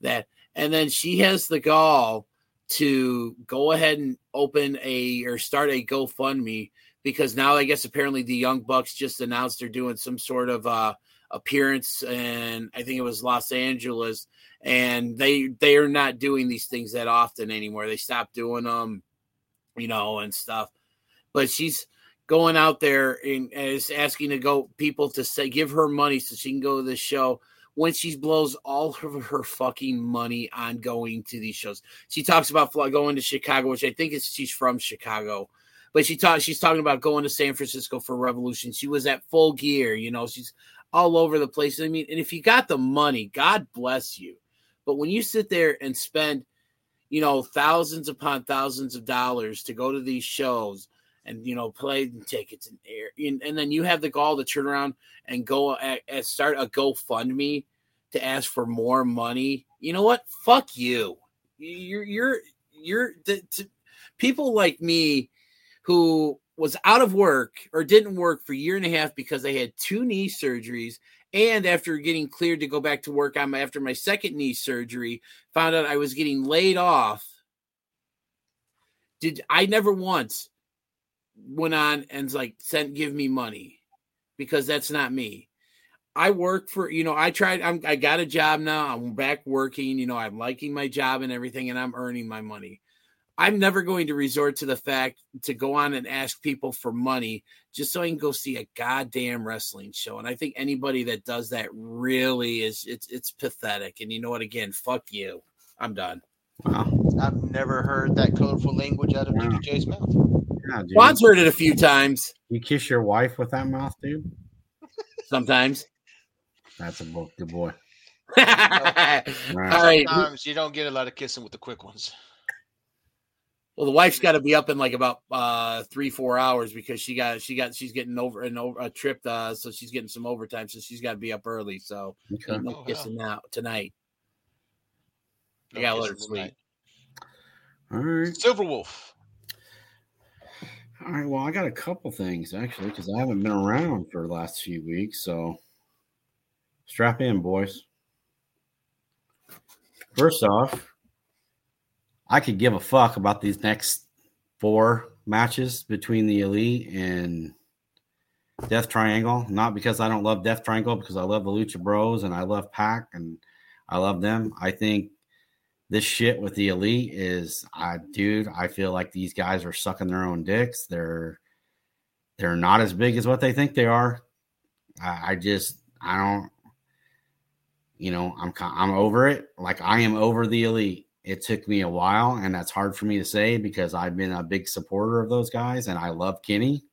that and then she has the gall to go ahead and open a or start a GoFundMe because now I guess apparently the Young Bucks just announced they're doing some sort of uh appearance and I think it was Los Angeles and they they are not doing these things that often anymore. They stopped doing them, you know, and stuff. But she's going out there and, is asking to go people to say give her money so she can go to the show when she blows all of her fucking money on going to these shows. She talks about going to Chicago, which I think is she's from Chicago. But she talks she's talking about going to San Francisco for Revolution. She was at full gear, you know, she's all over the place. I mean, and if you got the money, God bless you. But when you sit there and spend, you know, thousands upon thousands of dollars to go to these shows and you know play and tickets and air, and, and then you have the gall to turn around and go at start a GoFundMe to ask for more money. You know what? Fuck you. You're you're you're the, to, people like me who was out of work or didn't work for a year and a half because they had two knee surgeries and after getting cleared to go back to work my after my second knee surgery found out i was getting laid off did i never once went on and like sent give me money because that's not me i work for you know i tried I'm, i got a job now i'm back working you know i'm liking my job and everything and i'm earning my money I'm never going to resort to the fact to go on and ask people for money just so I can go see a goddamn wrestling show. And I think anybody that does that really is it's it's pathetic. And you know what? Again, fuck you. I'm done. Wow. I've never heard that colorful language out of Wow. DDJ's mouth. Yeah, dude. Juan's heard it a few times. You kiss your wife with that mouth, dude? Sometimes. That's a book, good boy. *laughs* All Right. right. Sometimes you don't get a lot of kissing with the quick ones. Well, the wife's got to be up in like about uh three four hours because she got she got she's getting over an over a trip, uh, so she's getting some overtime, so she's got to be up early. So Okay. no Oh, wow. kissing now tonight. I gotta let her sleep. All right. Silver Wolf. All right. Well, I got a couple things actually because I haven't been around for the last few weeks. So strap in, boys. First off, I could give a fuck about these next four matches between the Elite and Death Triangle. Not because I don't love Death Triangle, because I love the Lucha Bros and I love Pac and I love them. I think this shit with the elite is I dude, I feel like these guys are sucking their own dicks. They're they're not as big as what they think they are. I, I just I don't you know, I'm I'm over it. Like I am over the elite. It took me a while and that's hard for me to say because I've been a big supporter of those guys and I love Kenny.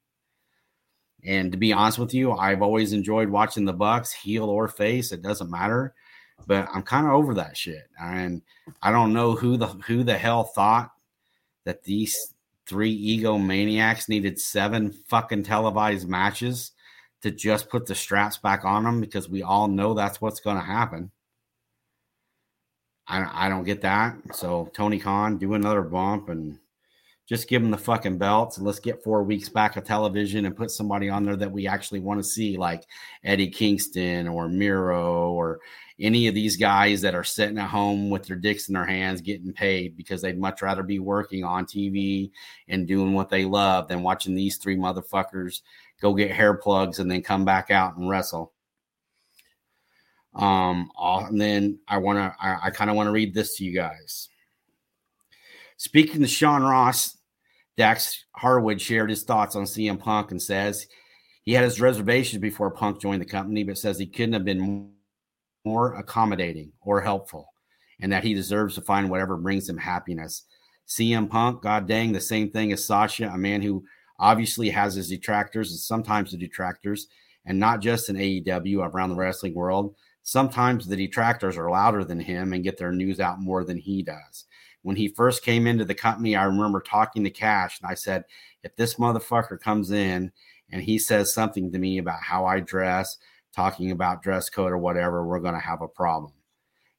And to be honest with you, I've always enjoyed watching the Bucks, heel or face, it doesn't matter. But I'm kind of over that shit. And I don't know who the who the hell thought that these three ego maniacs needed seven fucking televised matches to just put the straps back on them because we all know that's what's going to happen. I, I don't get that. So Tony Khan, do another bump and just give them the fucking belts and let's get four weeks back of television and put somebody on there that we actually want to see, like Eddie Kingston or Miro or any of these guys that are sitting at home with their dicks in their hands getting paid because they'd much rather be working on TV and doing what they love than watching these three motherfuckers go get hair plugs and then come back out and wrestle. Um, and then I want to, I, I kind of want to read this to you guys. Speaking to Sean Ross, Dax Harwood shared his thoughts on CM Punk and says he had his reservations before Punk joined the company, but says he couldn't have been more accommodating or helpful, and that he deserves to find whatever brings him happiness. CM Punk, god dang, the same thing as Sasha, a man who obviously has his detractors and sometimes the detractors, and not just in AEW around the wrestling world. Sometimes the detractors are louder than him and get their news out more than he does. When he first came into the company, I remember talking to Cash and I said, if this motherfucker comes in and he says something to me about how I dress, talking about dress code or whatever, we're going to have a problem.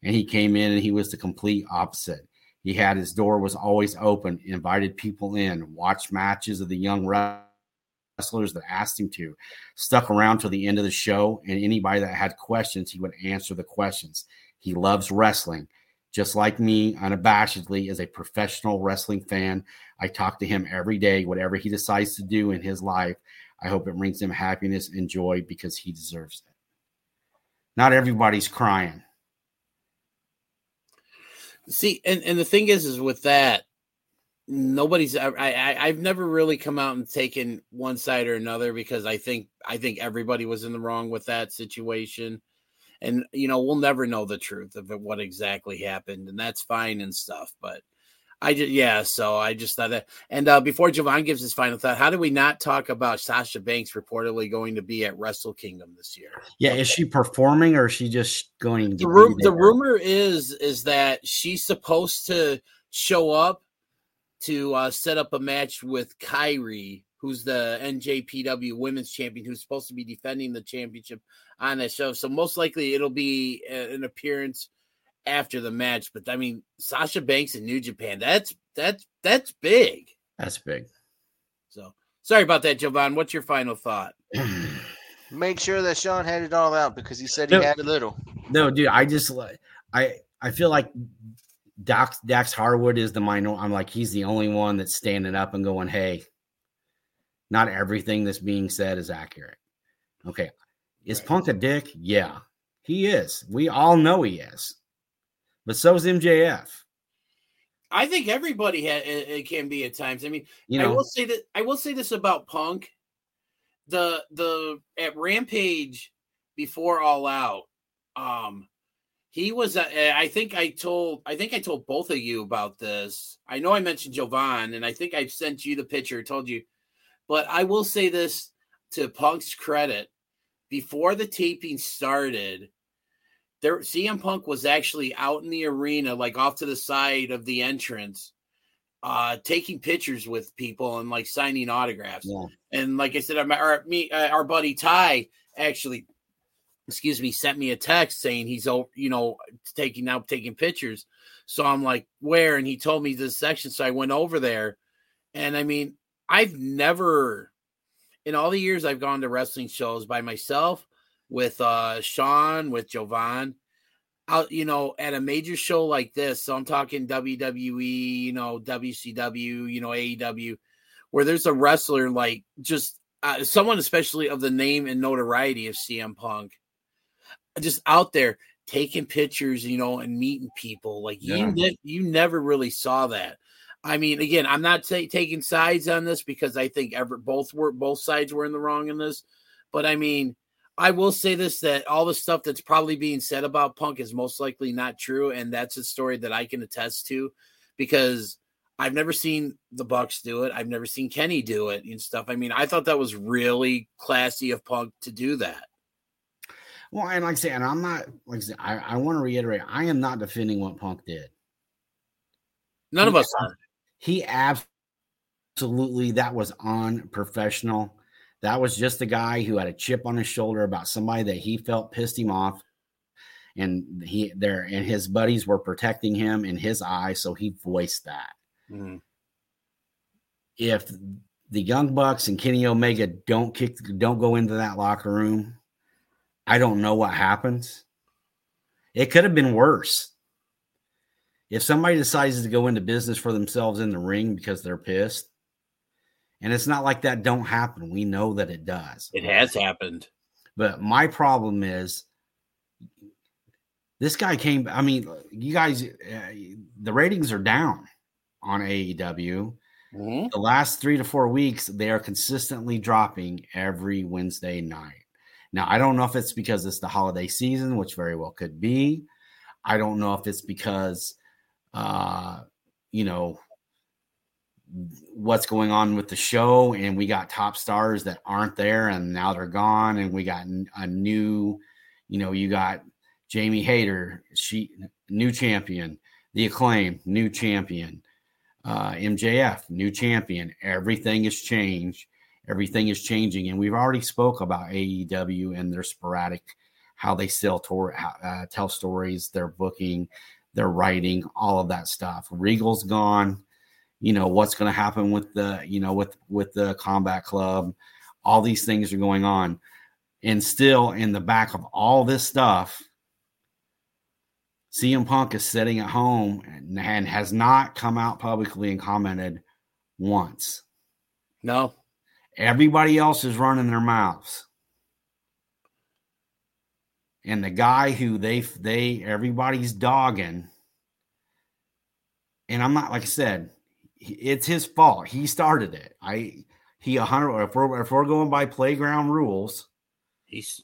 And he came in and he was the complete opposite. He had his door was always open, invited people in, watched matches of the young wrestlers that asked him to, stuck around till the end of the show, and anybody that had questions, he would answer the questions. He loves wrestling. Just like me, unabashedly, as a professional wrestling fan, I talk to him every day, whatever he decides to do in his life. I hope it brings him happiness and joy because he deserves it. Not everybody's crying. See, and, and the thing is, is with that, nobody's I, I I've never really come out and taken one side or another because I think I think everybody was in the wrong with that situation. And you know, we'll never know the truth of what exactly happened, and that's fine and stuff. But I just yeah, so I just thought that. And uh, before Jovan gives his final thought, how do we not talk about Sasha Banks reportedly going to be at Wrestle Kingdom this year? Yeah, is she performing or is she just going? To the, ru- the rumor is is that she's supposed to show up to uh, set up a match with Kairi, who's the NJPW Women's Champion, who's supposed to be defending the championship on that show. So most likely it'll be an appearance after the match. But I mean, Sasha Banks in New Japan, that's that's that's big. That's big. So sorry about that, Jovan. What's your final thought? *clears throat* Make sure that Sean had it all out because he said he No. had a little. No, dude, I just like I I feel like Dax Dax Harwood is the minor. I'm like he's the only one that's standing up and going, "Hey, not everything that's being said is accurate." Okay, is Punk a dick? Yeah, he is. We all know he is, but so is MJF. I think everybody ha- it, can be at times. I mean, You know, I will say that I will say this about Punk. The the at Rampage before All Out, um, he was. Uh, I think I told. I think I told both of you about this. I know I mentioned Jovan, and I think I sent you the picture. Told you, but I will say this to Punk's credit. Before the taping started, there CM Punk was actually out in the arena, like off to the side of the entrance, uh, taking pictures with people and like signing autographs. Yeah. And like I said, our, me, uh, our buddy Ty actually, excuse me, sent me a text saying he's you know taking now taking pictures. So I'm like, where? And he told me this section. So I went over there, and I mean, I've never in all the years I've gone to wrestling shows by myself with uh Sean, with Jovan, out, you know, at a major show like this. So I'm talking WWE, you know, WCW, you know, AEW, where there's a wrestler like just uh, someone, especially of the name and notoriety of CM Punk, just out there taking pictures, you know, and meeting people. Like Yeah. you, ne- you never really saw that. I mean, again, I'm not ta- taking sides on this because I think ever both were both sides were in the wrong in this, but I mean, I will say this that all the stuff that's probably being said about Punk is most likely not true, and that's a story that I can attest to because I've never seen the Bucks do it. I've never seen Kenny do it and stuff. I mean, I thought that was really classy of Punk to do that. Well, and like I say, and I'm not like I say, I, I want to reiterate, I am not defending what Punk did. None of us are. He absolutely that was unprofessional. That was just a guy who had a chip on his shoulder about somebody that he felt pissed him off. And he there and his buddies were protecting him in his eyes, so he voiced that. Mm-hmm. If the Young Bucks and Kenny Omega don't kick don't go into that locker room, I don't know what happens. It could have been worse. If somebody decides to go into business for themselves in the ring because they're pissed, and it's not like that don't happen. We know that it does. It has happened. But my problem is this guy came. I mean, you guys, uh, the ratings are down on AEW. The last three to four weeks, they are consistently dropping every Wednesday night. Now, I don't know if it's because it's the holiday season, which very well could be. I don't know if it's because, uh, you know, what's going on with the show, and we got top stars that aren't there, and now they're gone, and we got a new, you know, you got Jamie Hayter, she new champion, the acclaim, new champion, uh, MJF, new champion. Everything has changed. Everything is changing, and we've already spoke about AEW and their sporadic, how they sell tour, uh, tell stories, their booking, their writing, all of that stuff. Regal's gone. You know what's going to happen with the you know with with the combat club. All these things are going on, and still in the back of all this stuff, CM Punk is sitting at home and, and has not come out publicly and commented once. No, Everybody else is running their mouths. And the guy who they they everybody's dogging and I'm not like I said, it's his fault. He started it. I he a hundred if we're if we're going by playground rules, he's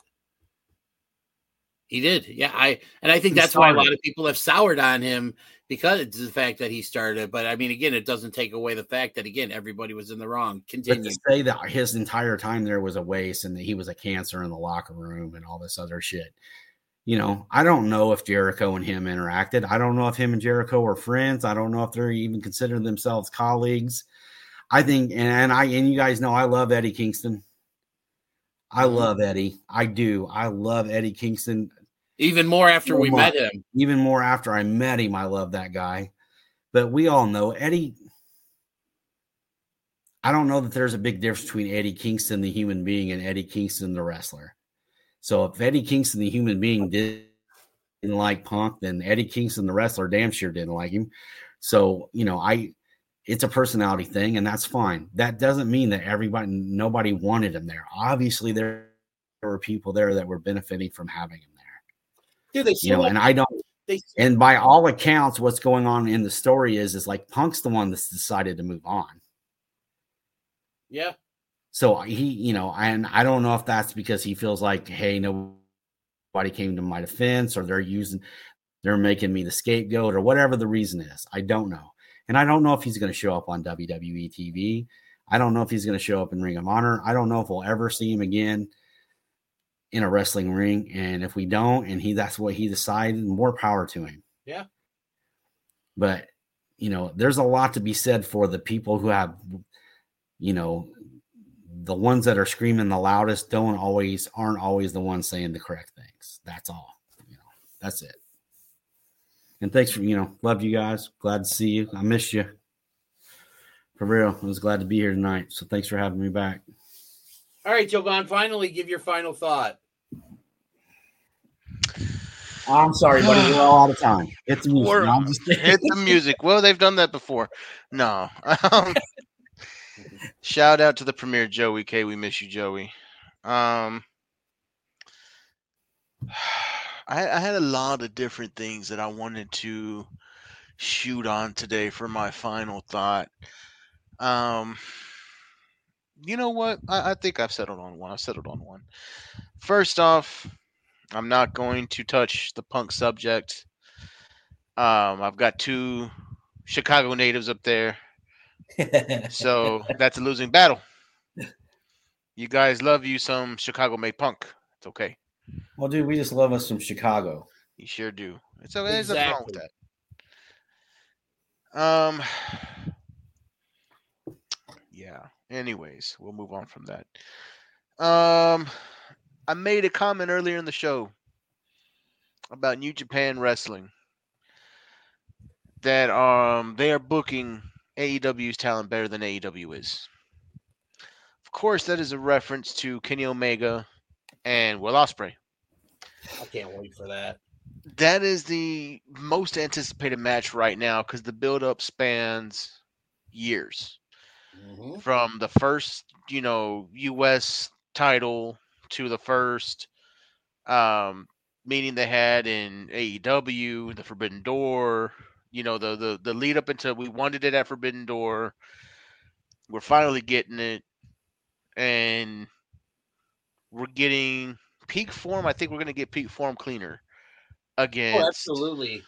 he did. Yeah, I and I think that's why a lot of people have soured on him because it's the fact that he started. But I mean, again, it doesn't take away the fact that again everybody was in the wrong. but Continue. to say that his entire time there was a waste and that he was a cancer in the locker room and all this other shit. You know, I don't know if Jericho and him interacted. I don't know if him and Jericho are friends. I don't know if they're even considering themselves colleagues. I think, and and I, and you guys know, I love Eddie Kingston. I mm-hmm. love Eddie. I do. I love Eddie Kingston. Even more after so we met him. Even more after I met him, I love that guy. But we all know Eddie. I don't know that there's a big difference between Eddie Kingston, the human being, and Eddie Kingston, the wrestler. So if Eddie Kingston, the human being, did, didn't like Punk, then Eddie Kingston, the wrestler, damn sure didn't like him. So you know, I it's a personality thing, and that's fine. That doesn't mean that everybody, nobody wanted him there. Obviously, there were people there that were benefiting from having him there. Dude, they You know, and I don't. They, And by all accounts, what's going on in the story is is like Punk's the one that's decided to move on. yeah, So uh, he, you know, and I don't know if that's because he feels like, hey, nobody came to my defense, or they're using, they're making me the scapegoat, or whatever the reason is. I don't know, and I don't know if he's going to show up on WWE TV. I don't know if he's going to show up in Ring of Honor. I don't know if we'll ever see him again in a wrestling ring. And if we don't, and he that's what he decided, more power to him. yeah. But you know, there's a lot to be said for the people who have, you know, the ones that are screaming the loudest don't always aren't always the ones saying the correct things. That's all. You know, that's it. And thanks for you know, love you guys. Glad to see you. I missed you. For real, I was glad to be here tonight. So thanks for having me back. All right, Jovan. Finally, give your final thought. I'm sorry, buddy. We're all out of time. It's *sighs* music. No, I'm just hit the music. Well, they've done that before. No. *laughs* Um, shout out to the premier Joey K. We miss you, Joey. Um, *sighs* I, I had a lot of different things that I wanted to shoot on today for my final thought. Um, you know what? I, I think I've settled on one. I've settled on one. First off, I'm not going to touch the punk subject. Um, I've got two Chicago natives up there, so *laughs* that's a losing battle. You guys love you some Chicago made punk. It's okay. well, dude, we just love us from Chicago. You sure do. It's okay. There's nothing wrong with that. Um. Yeah. Anyways, we'll move on from that. Um, I made a comment earlier in the show about New Japan Wrestling that um they are booking AEW's talent better than AEW is. Of course, that is a reference to Kenny Omega and Will Ospreay. I can't wait for that. That is the most anticipated match right now because the build-up spans years Mhm. from the first, you know, U.S. title to the first um, meeting they had in AEW, the Forbidden Door. You know, the the the lead up until we wanted it at Forbidden Door. We're finally getting it, and we're getting peak form. I think we're gonna get peak form cleaner Oh, against absolutely.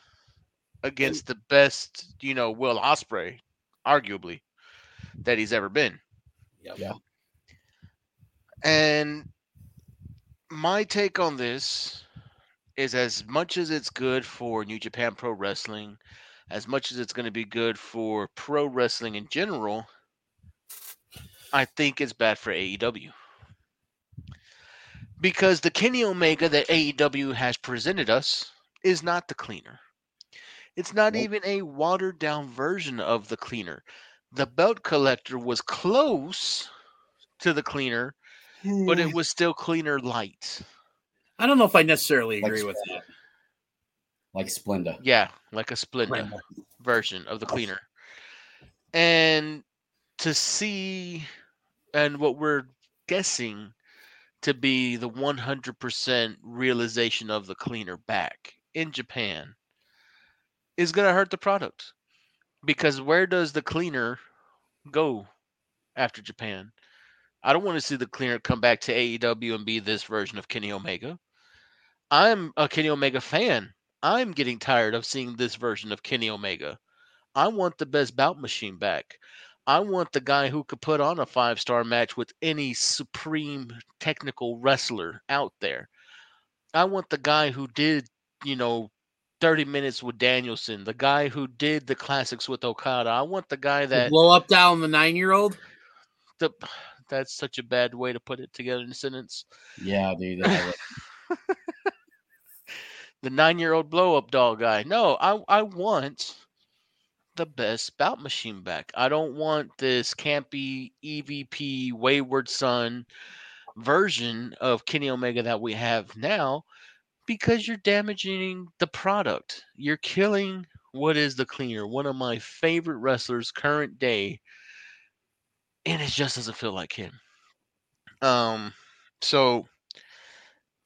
against the best, you know, Will Ospreay, arguably, that he's ever been. Yep. Yeah. And my take on this is as much as it's good for New Japan Pro Wrestling, as much as it's going to be good for pro wrestling in general, I think it's bad for AEW. Because the Kenny Omega that AEW has presented us is not the cleaner. It's not even a watered down version of the cleaner. The belt collector was close to the cleaner, but it hmm. was still cleaner light. I don't know if I necessarily Like agree with that. Like Splenda. Yeah, like a Splenda version of the cleaner. And to see, and what we're guessing to be the 100% realization of the cleaner back in Japan is going to hurt the product. Because where does the cleaner go after Japan? I don't want to see the cleaner come back to AEW and be this version of Kenny Omega. I'm a Kenny Omega fan. I'm getting tired of seeing this version of Kenny Omega. I want the best bout machine back. I want the guy who could put on a five star match with any supreme technical wrestler out there. I want the guy who did, you know, 30 minutes with Danielson, the guy who did the classics with Okada. I want the guy that blow up down the nine year old. the *sighs* that's such a bad way to put it together in a sentence. Yeah, dude. The nine year old blow up doll guy. No, I I want the best bout machine back. I don't want this campy EVP wayward son version of Kenny Omega that we have now because you're damaging the product. You're killing what is the cleaner, one of my favorite wrestlers current day, and it just doesn't feel like him. Um so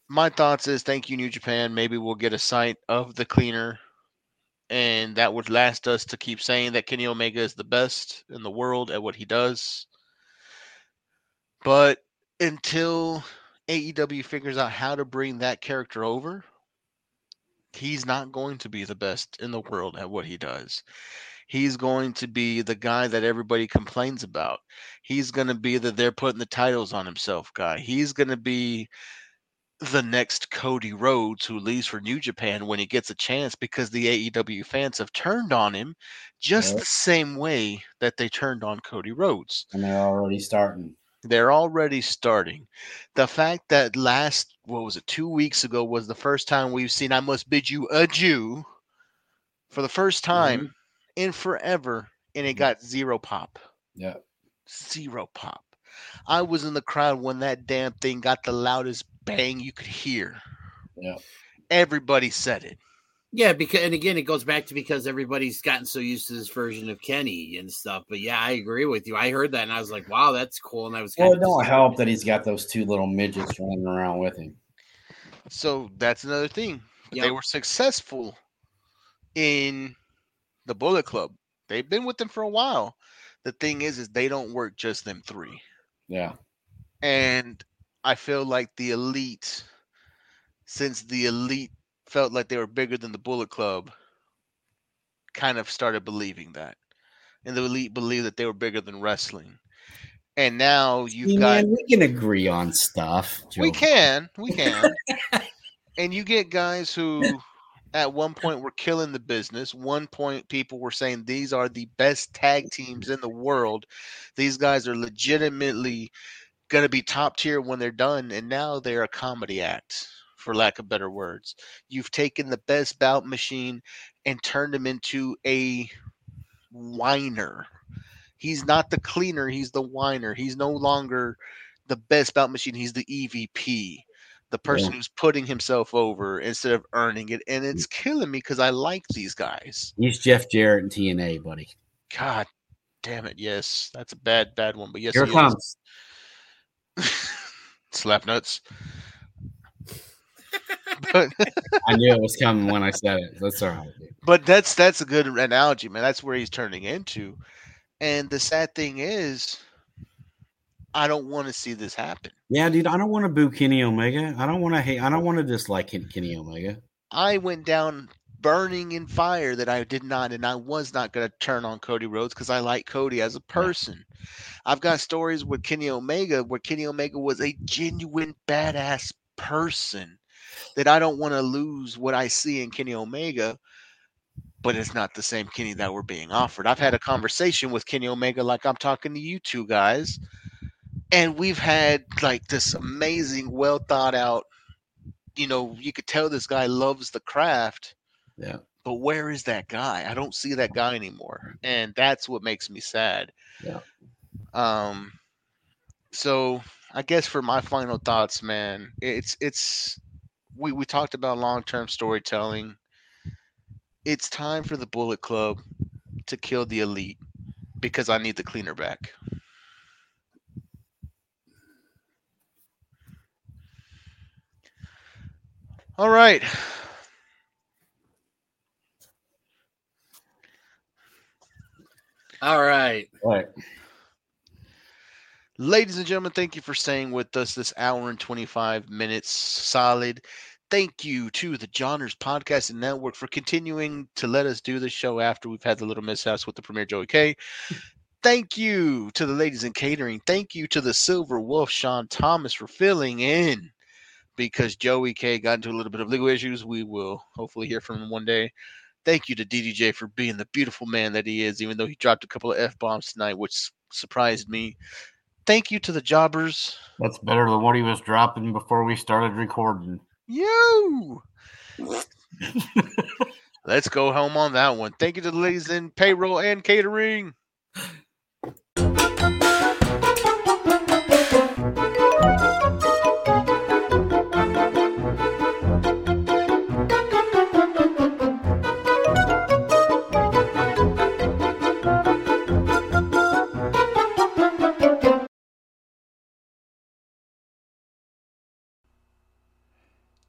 my thoughts is thank you, New Japan. Maybe we'll get a sight of the cleaner, and that would last us to keep saying that Kenny Omega is the best in the world at what he does. But until AEW figures out how to bring that character over, he's not going to be the best in the world at what he does. He's going to be the guy that everybody complains about. He's going to be the they're putting the titles on himself guy. He's going to be the next Cody Rhodes who leaves for New Japan when he gets a chance because the AEW fans have turned on him just Yep. the same way that they turned on Cody Rhodes. and they're already starting. They're already starting. The fact that last, what was it, two weeks ago was the first time we've seen I Must Bid You Adieu for the first time mm-hmm. in forever, and it mm-hmm. got zero pop. Yeah. Zero pop. I was in the crowd when that damn thing got the loudest bang you could hear. Yeah. Everybody said it. Yeah, because and again, it goes back to because everybody's gotten so used to this version of Kenny and stuff. But yeah, I agree with you. I heard that and I was like, "Wow, that's cool." And I was Well, kind it don't help that he's got those two little midgets running around with him. So that's another thing. But They were successful in the Bullet Club. They've been with them for a while. The thing is, is they don't work just them three. Yeah. And I feel like the elite, since the elite felt like they were bigger than the Bullet Club, kind of started believing that. And the elite believed that they were bigger than wrestling. And now you've See, got man, we can agree on stuff. we can, we can. *laughs* and you get guys who at one point were killing the business. One point people were saying these are the best tag teams in the world. These guys are legitimately going to be top tier when they're done and now they're a comedy act for lack of better words. You've taken the best bout machine and turned him into a whiner. He's not the cleaner, he's the whiner. He's no longer the best bout machine, he's the EVP. The person Yeah. who's putting himself over instead of earning it. And mm. it's killing me because I like these guys. He's Jeff Jarrett and TNA, buddy. God damn it. Yes. That's a bad, bad one. But yes, Here he is. Comes. *laughs* Slap nuts. but *laughs* I knew it was coming when I said it. That's all right. Dude. but that's that's a good analogy, man. That's where he's turning into. And the sad thing is, I don't want to see this happen. Yeah, dude. I don't want to boo Kenny Omega. I don't want to hate. I don't want to dislike Ken- Kenny Omega. I went down burning in fire that I did not, and I was not going to turn on Cody Rhodes because I like Cody as a person. I've got stories with Kenny Omega where Kenny Omega was a genuine badass person that I don't want to lose what I see in Kenny Omega, but it's not the same Kenny that we're being offered. I've had a conversation with Kenny Omega like I'm talking to you two guys, and we've had like this amazing, well thought out you know, you could tell this guy loves the craft, Yeah. but where is that guy? I don't see that guy anymore, and that's what makes me sad. Yeah. Um. So I guess for my final thoughts, man, it's it's we we talked about long term storytelling. It's time for the Bullet Club to kill the elite because I need the cleaner back. All right. All right. Right. Ladies and gentlemen, thank you for staying with us this hour and 25 minutes solid. Thank you to the Johners Podcast and Network for continuing to let us do the show after we've had the little mishaps with the premiere Joey K. Thank you to the ladies in catering. Thank you to the Silver Wolf, Sean Thomas, for filling in because Joey K got into a little bit of legal issues. We will hopefully hear from him one day. Thank you to DDJ for being the beautiful man that he is, even though he dropped a couple of F bombs tonight, which surprised me. Thank you to the jobbers. That's better than what he was dropping before we started recording. You. *laughs* Let's go home on that one. Thank you to the ladies in payroll and catering.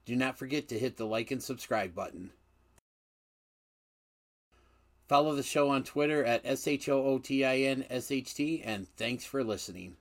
Do not forget to hit the like and subscribe button. Follow the show on Twitter at SHOOTINSHT, and thanks for listening.